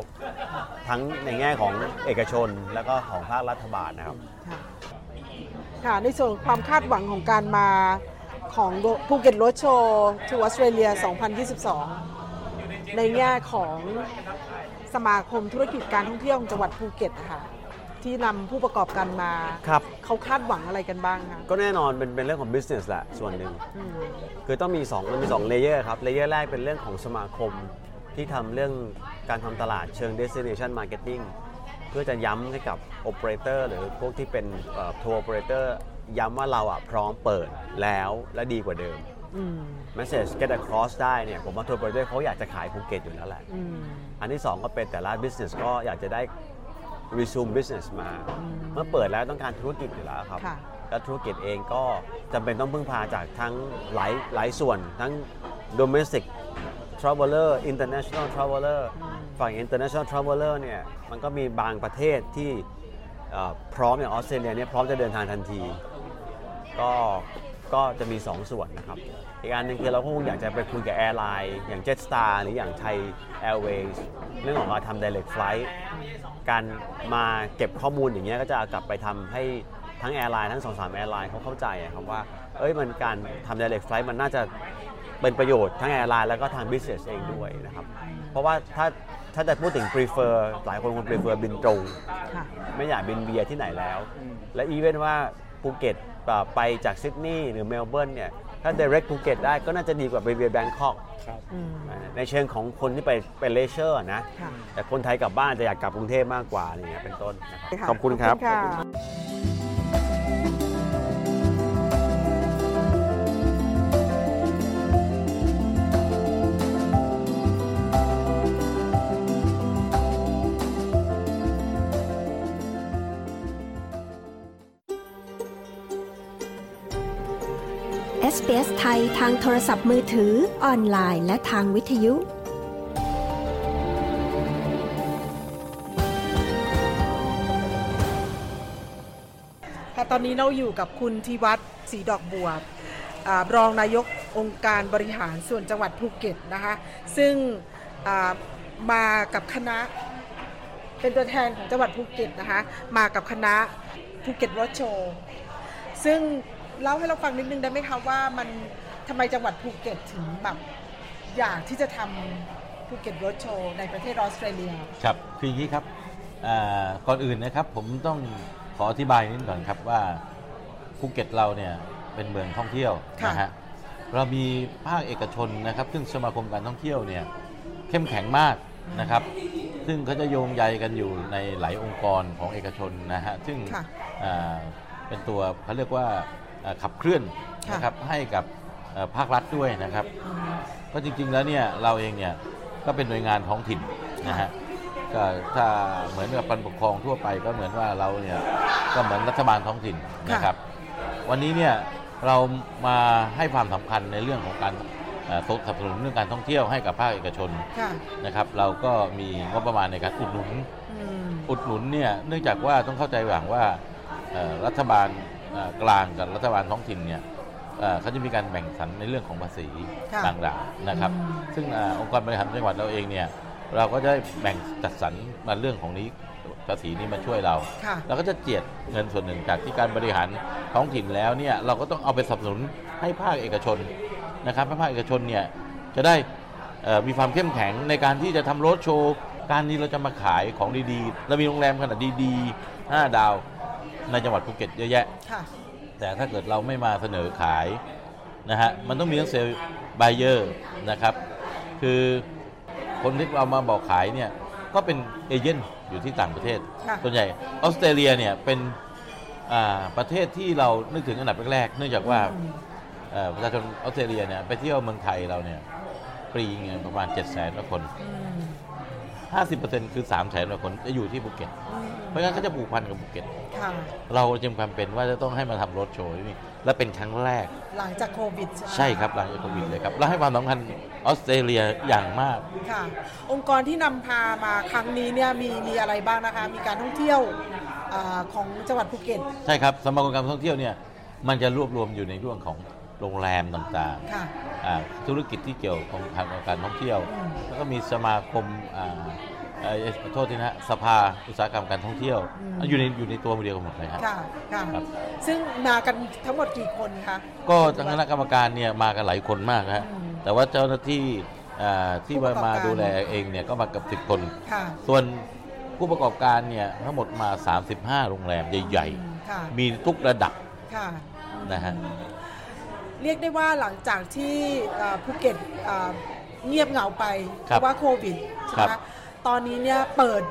ทั้งในแง่ของเอกชนแล้วก็ของภาครัฐบาลนะครับค่ะในส่วนความคาดหวังของการมาของภูเก็ต roadshow to Australia 2022 ในแง่ของสมาคมธุรกิจการท่องเที่ยวของจังหวัดภูเก็ตค่ะ ที่นำผู้ประกอบการมา ครับ เขาคาดหวังอะไรกันบ้างคะก็แน่นอนเป็นเป็นเรื่องของ business แหละส่วนหนึ่งคือต้องมี2มันมี2 layer ครับ layer แรกเป็นเรื่องของสมาคมที่ทำเรื่องการทำตลาดเชิง destination marketing เพื่อจะย้ำให้กับ operator หรือพวกที่เป็นทัวร์ operator ย้ำว่าเราอะพร้อมเปิดแล้วและดีกว่าเดิม message get across ได้เนี่ยผมว่าทัวร์ operator เขาอยากจะขายภูเก็ตอยู่แล้วแหละอันที่ 2 ก็เป็นแต่ละ business ก็อยากจะได้ resume business มา เมื่อเปิดแล้วต้องการธุรกิจอยู่แล้วครับ แล้วธุรกิจเองก็จำเป็นต้องพึ่งพาจากทั้งหลายหลายส่วน ทั้ง domestic traveler international traveler ฝั่ง international traveler เนี่ยมันก็มีบางประเทศที่พร้อมอย่างออสเตรเลียเนี่ยพร้อมจะเดินทางทันที ก็ ก็จะมี 2 ส่วนนะครับ อีกอันหนึ่งคือเราก็คงอยากจะไปคุยกับ airline อย่าง Jetstar หรืออย่างไทย Airways เรื่องของการทำ direct flight การมาเก็บข้อมูลอย่างเงี้ยก็จะกลับไปทำให้ทั้ง airline ทั้งสองสาม airline เขาเข้าใจครับว่า เอ้ยมันการทำ direct flight มันน่าจะเป็นประโยชน์ทั้ง airline แล้วก็ทาง business เองด้วยนะครับ เพราะว่าถ้าถ้าจะพูดถึง prefer หลายคนคง prefer บินตรงค่ะไม่อยากบิน via ที่ไหนแล้ว และ even ว่าภูเก็ตอ่า ไปจากซิดนีย์หรือเมลเบิร์นเนี่ยถ้า direct ภูเก็ตได้ก็น่าจะดีกว่าไป via Bangkok อืมในเชิงของคนที่ไปเป็น leisure นะค่ะแต่คนไทยกลับบ้านจะอยากกลับกรุงเทพมากกว่าอะไรเงี้ยเป็นต้นนะครับขอบคุณครับ SBS ไทยทางโทรศัพท์มือถือ ออนไลน์ และทางวิทยุ ค่ะตอนนี้เราอยู่กับคุณทิวัฒน์ศรีดอกบัวอ่ารองนายกองค์การบริหารส่วนจังหวัดภูเก็ตนะคะ ซึ่งอ่ามากับคณะเป็นตัวแทนของจังหวัดภูเก็ตนะคะ มากับคณะภูเก็ตโรดโชว์ซึ่ง เล่าให้เราฟังนิดนึงได้ไหมคะว่ามันทำไมจังหวัดภูเก็ตถึงแบบอยากที่จะทำภูเก็ตโรดโชว์ในประเทศออสเตรเลีย ครับคืออย่างนี้ครับอ่าก่อนอื่นนะครับผมต้องขออธิบายนิดก่อนครับว่าภูเก็ตเราเนี่ยเป็นเมืองท่องเที่ยวค่ะนะฮะเรามีภาคเอกชนนะครับ ซึ่งสมาคมการท่องเที่ยวเนี่ยเข้มแข็งมากนะครับ ซึ่งเขาจะโยงใยกันอยู่ในหลายองค์กรของเอกชนนะฮะซึ่งค่ะอ่าเป็นตัวเขาเรียกว่าอ่า ขับเคลื่อนค่ะนะครับให้กับเอ่อภาครัฐด้วยนะครับก็จริงๆแล้วเนี่ยเราเองเนี่ยก็เป็นหน่วยงานท้องถิ่นนะฮะก็ถ้าเหมือนกับการปกครองทั่วไปก็เหมือนว่าเราเนี่ยก็เหมือนรัฐบาลท้องถิ่นนะครับวันนี้เนี่ยเรามาให้ความสำคัญในเรื่องของการเอ่อสนับสนุนเรื่องการท่องเที่ยวให้กับภาคเอกชนค่ะนะครับ เราก็มีงบประมาณในการอุดหนุนอืมอุดหนุนเนี่ยเนื่องจากว่าต้องเข้าใจอย่างว่าเอ่อรัฐบาลเอ่อ กลางกับรัฐบาลท้องถิ่นเนี่ยเอ่อเขาจะมีการแบ่งสรรในเรื่องของภาษีค่ะต่างๆนะครับ ซึ่งอาองค์กรบริหารจังหวัดเราเองเนี่ยเราก็จะได้แบ่งจัดสรรมาเรื่องของนี้ภาษีนี้มาช่วยเราค่ะเราก็จะเจียดเงินส่วนหนึ่งจากที่การบริหารท้องถิ่นแล้วเนี่ยเราก็ต้องเอาไปสนับสนุนให้ภาคเอกชนนะครับให้ภาคเอกชนเนี่ยจะได้เอ่อมีความเข้มแข็งในการที่จะทำโรดโชว์การนี้เราจะมาขายของดีๆเรามีโรงแรมขนาดดีๆห้าดาว ในจังหวัดภูเก็ตเยอะแยะ ค่ะ แต่ถ้าเกิดเราไม่มาเสนอขายนะฮะมันต้องมีทั้ง seller buyer นะครับ คือคนที่เรามาบอกขายเนี่ยก็เป็น agent อยู่ที่ต่างประเทศค่ะ ส่วนใหญ่ออสเตรเลียเนี่ยเป็นอ่าประเทศที่เรานึกถึงอันดับแรกๆเนื่องจากว่า เอ่อประชาชนออสเตรเลียเนี่ยไปเที่ยวเมืองไทยเราเนี่ยปีเงินประมาณ 7 0 0 0 0 0กว่าคน50%คือ 3 0 0 0 0 0กว่าคนจะอยู่ที่ภูเก็ต เพราะฉะนั้นเขาจะผูกพันกับภูเก็ต ค่ะ เราจึงความเป็นว่าจะต้องให้มาทำรถโชว์ที่นี่และเป็นครั้งแรก หลังจากโควิดใช่ไหมใช่ครับหลังจากโควิดเลยครับ แล้วให้ความสำคัญออสเตรเลียอย่างมาก ค่ะ องค์กรที่นำพามาครั้งนี้เนี่ยมีมีอะไรบ้างนะคะ มีการท่องเที่ยวอาของจังหวัดภูเก็ต ใช่ครับสมาคมการท่องเที่ยวเนี่ยมันจะรวบรวมอยู่ในเรื่องของโรงแรมต่างค่ะ ๆอ่าธุรกิจที่เกี่ยวกับทางการท่องเที่ยวอืมแล้วก็มีสมาคมอ่า เอ่อขอโทษทีนะฮะสภาอุตสาหกรรมการท่องเที่ยวอืม อยู่ในอยู่ในตัวเดียวกันหมดเลยครับ ค่ะค่ะครับ ซึ่งมากันทั้งหมดกี่คนคะก็ทางคณะกรรมการเนี่ยมากันหลายคนมากนะฮะอืม แต่ว่าเจ้าหน้าที่อ่าที่ผู้ประกอบมาการ ดูแลเองเนี่ยก็มากับสิบคน ค่ะส่วนผู้ประกอบการเนี่ยทั้งหมดมา 35 โรงแรมใหญ่ค่ะๆ มีทุกระดับ ค่ะนะฮะ เรียกได้ว่าหลังจากที่เอ่อภูเก็ตเอ่อเงียบเหงาไป เพครับราะว่าโควิดใช่ไหมครัคะบ ตอนนี้เนี่ยเปิด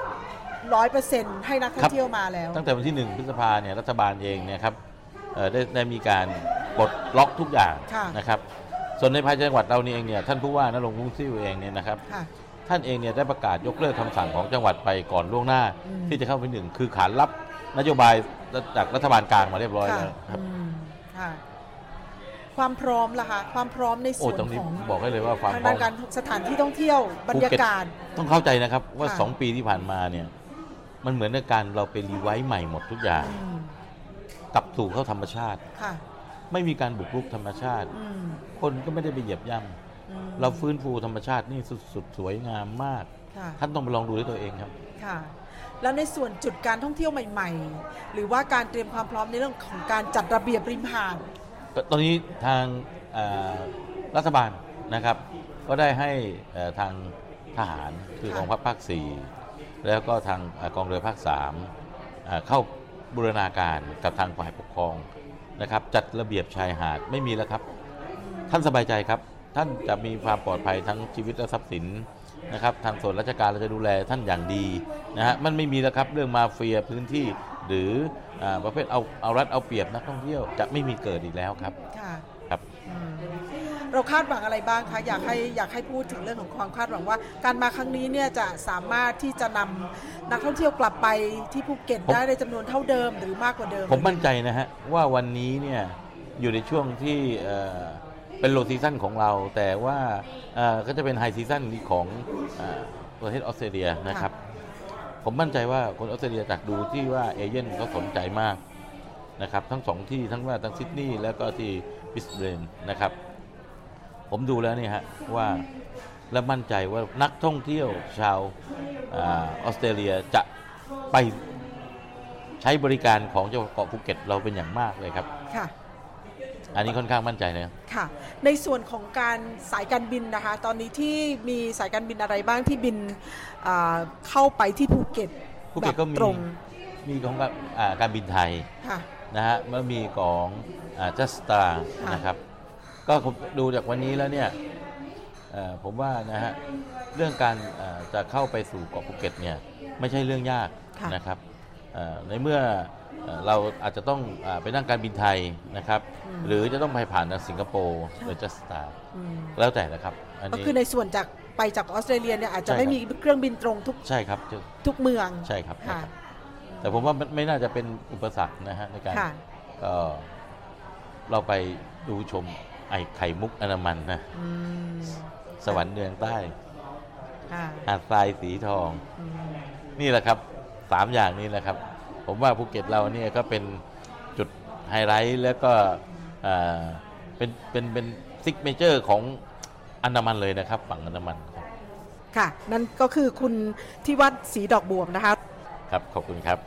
ร้อยเปอร์เซ็นต์ให้นักท่องเที่ยวมาแล้ว ตั้งแต่วันที่ 1 พฤษภาเนี่ยรัฐบาลเองเนี่ยครับเอ่อได้ได้มีการปลดล็อกทุกอย่างค่ะ นะครับ ส่วนในภายในจังหวัดเรานี่เองเนี่ยท่านผู้ว่านรงค์มุ่งซิ่วเองเนี่ยนะครับ ค่ะ ท่านเองเนี่ยได้ประกาศยกเลิกคำสั่งของจังหวัดไปก่อนล่วงหน้า อืม ที่จะเข้าไปหนึ่งคือขานรับนโยบายจากรัฐบาลกลางมาเรียบร้อยค่ะแล้วครับ อืมค่ะ ความพร้อมล่ะคะความพร้อมในโอ้ส่วนตรงนี้ของบอกให้เลยว่าความทางพร้ด้าอมนการสถานที่ท่องเที่ยวบรรยากาศต้องเข้าใจนะครับว่าค่ะสองปีที่ผ่านมาเนี่ยมันเหมือนในการเราไปรีไวซ์ใหม่หมดทุกอย่างอืมกลับสู่เข้าธรรมชาติค่ะไม่มีการบุกรุกธรรมชาติอืมคนก็ไม่ได้ไปเหยียบย่อืมำเราฟื้นฟูธรรมชาตินี่สุดๆสวยงามมากค่ะท่านต้องไปลองดูด้วยตัวเองครับค่ะแล้วในส่วนจุดการท่องเที่ยวใหม่ ๆ หรือว่าการเตรียมความพร้อมในเรื่องของการจัดระเบียบริมหาด ตอนนี้ทางรัฐบาลนะครับ ก็ได้ให้ทางทหารคือกองทัพภาค 4 แล้วก็ทางกองเรือภาค3เอ่อเข้าบูรณาการกับทางฝ่ายปกครองนะครับ จัดระเบียบชายหาดไม่มีแล้วครับ ท่านสบายใจครับ ท่านจะมีความปลอดภัยทั้งชีวิตและทรัพย์สินนะครับทางส่วนราชการเราจะดูแลท่านอย่างดีนะฮะมันไม่มีแล้วครับเรื่องมาเฟียพื้นที่หรือ ประเภทเอาเอารัดเอาเปรียบนักท่องเที่ยวจะไม่มีเกิดอีกแล้วครับค่ะครับเราคาดหวังอะไรบ้างคะอยากให้อยากให้พูดถึงเรื่องของความคาดหวังว่า การมาครั้งนี้เนี่ยจะสามารถที่จะนำนักท่องเที่ยวกลับไปที่ภูเก็ตผมได้ในจำนวนเท่าเดิมหรือมากกว่าเดิม ผมมั่นใจนะฮะว่าวันนี้เนี่ยอยู่ในช่วงที่เอ่อเป็น low season ของเรา แต่ว่าเอ่อก็จะเป็น high season ของเอ่อประเทศออสเตรเลียนะครับ ผมมั่นใจว่าคนออสเตรเลียจากดูที่ว่าเอเย่นต์เขาสนใจมากนะครับทั้งสองที่ทั้งว่าทั้งซิดนีย์แล้วก็ที่บริสเบนนะครับ ผมดูแล้วนี่ฮะว่าและมั่นใจว่านักท่องเที่ยวชาวออสเตรเลียจะไปใช้บริการของจังหวัดเกาะภูเก็ตเราเป็นอย่างมากเลยครับค่ะ อันนี้ค่อนข้างมั่นใจเลยค่ะ ในส่วนของการสายการบินนะคะ ตอนนี้ที่มีสายการบินอะไรบ้างที่บินอ่าเข้าไปที่ภูเก็ตภูเก็ตก็มีแบบตรงมีของการอ่าการบินไทยค่ะนะฮะแล้วมีของ Jetstar ค่ะนะครับ ก็ผมดูจากวันนี้แล้วเนี่ยเอ่อผมว่านะฮะเรื่องการเอ่อจะเข้าไปสู่เกาะภูเก็ตเนี่ยไม่ใช่เรื่องยากค่ะนะครับเอ่อในเมื่อ เอ่อเราอาจจะต้องอาไปนั่งการบินไทยนะครับ หรือจะต้องไปผ่านทางสิงคโปร์หรือ Jetstar อืมแล้วแต่นะครับอันก็นี้คือในส่วนจากไปจากออสเตรเลียเนี่ยอาจจะใช่ไม่ครับมีเครื่องบินตรงทุกใช่ครับจะทุกเมืองใช่ครับค่ะแต่ผมว่ามันไม่น่าจะเป็นอุปสรรคนะฮะในการค่ะก็เราไปดูชมไอ้ไข่มุกอันดามันนะอืมสวรรค์เมืองใต้ค่ะหาดทรายสีทอง นี่แหละครับสามอย่างนี้แหละครับ ผมว่าภูเก็ตเราเนี่ยก็เป็นจุดไฮไลท์แล้วก็เอ่อเป็นเป็นเป็น signature ของอันดามันเลยนะครับ ฝั่งอันดามันครับค่ะ นั่นก็คือคุณทิวัตถ์ สีดอกบวบนะคะ ครับ ขอบคุณครับ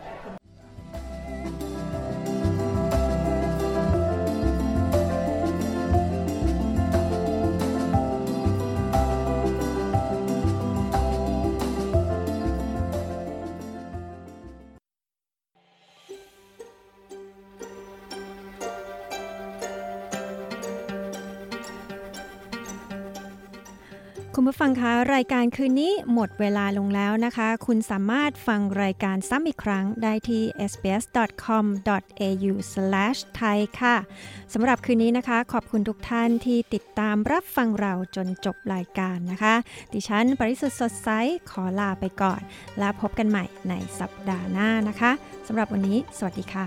รายการคืนนี้หมดเวลาลงแล้วนะคะ คุณสามารถฟังรายการซ้ำอีกครั้งได้ที่ sbs.com.au/thai ค่ะสำหรับคืนนี้นะคะ ขอบคุณทุกท่านที่ติดตามรับฟังเราจนจบรายการนะคะ ดิฉันปริสุทธ์สดใสขอลาไปก่อน แล้วพบกันใหม่ในสัปดาห์หน้านะคะสำหรับวันนี้ สวัสดีค่ะ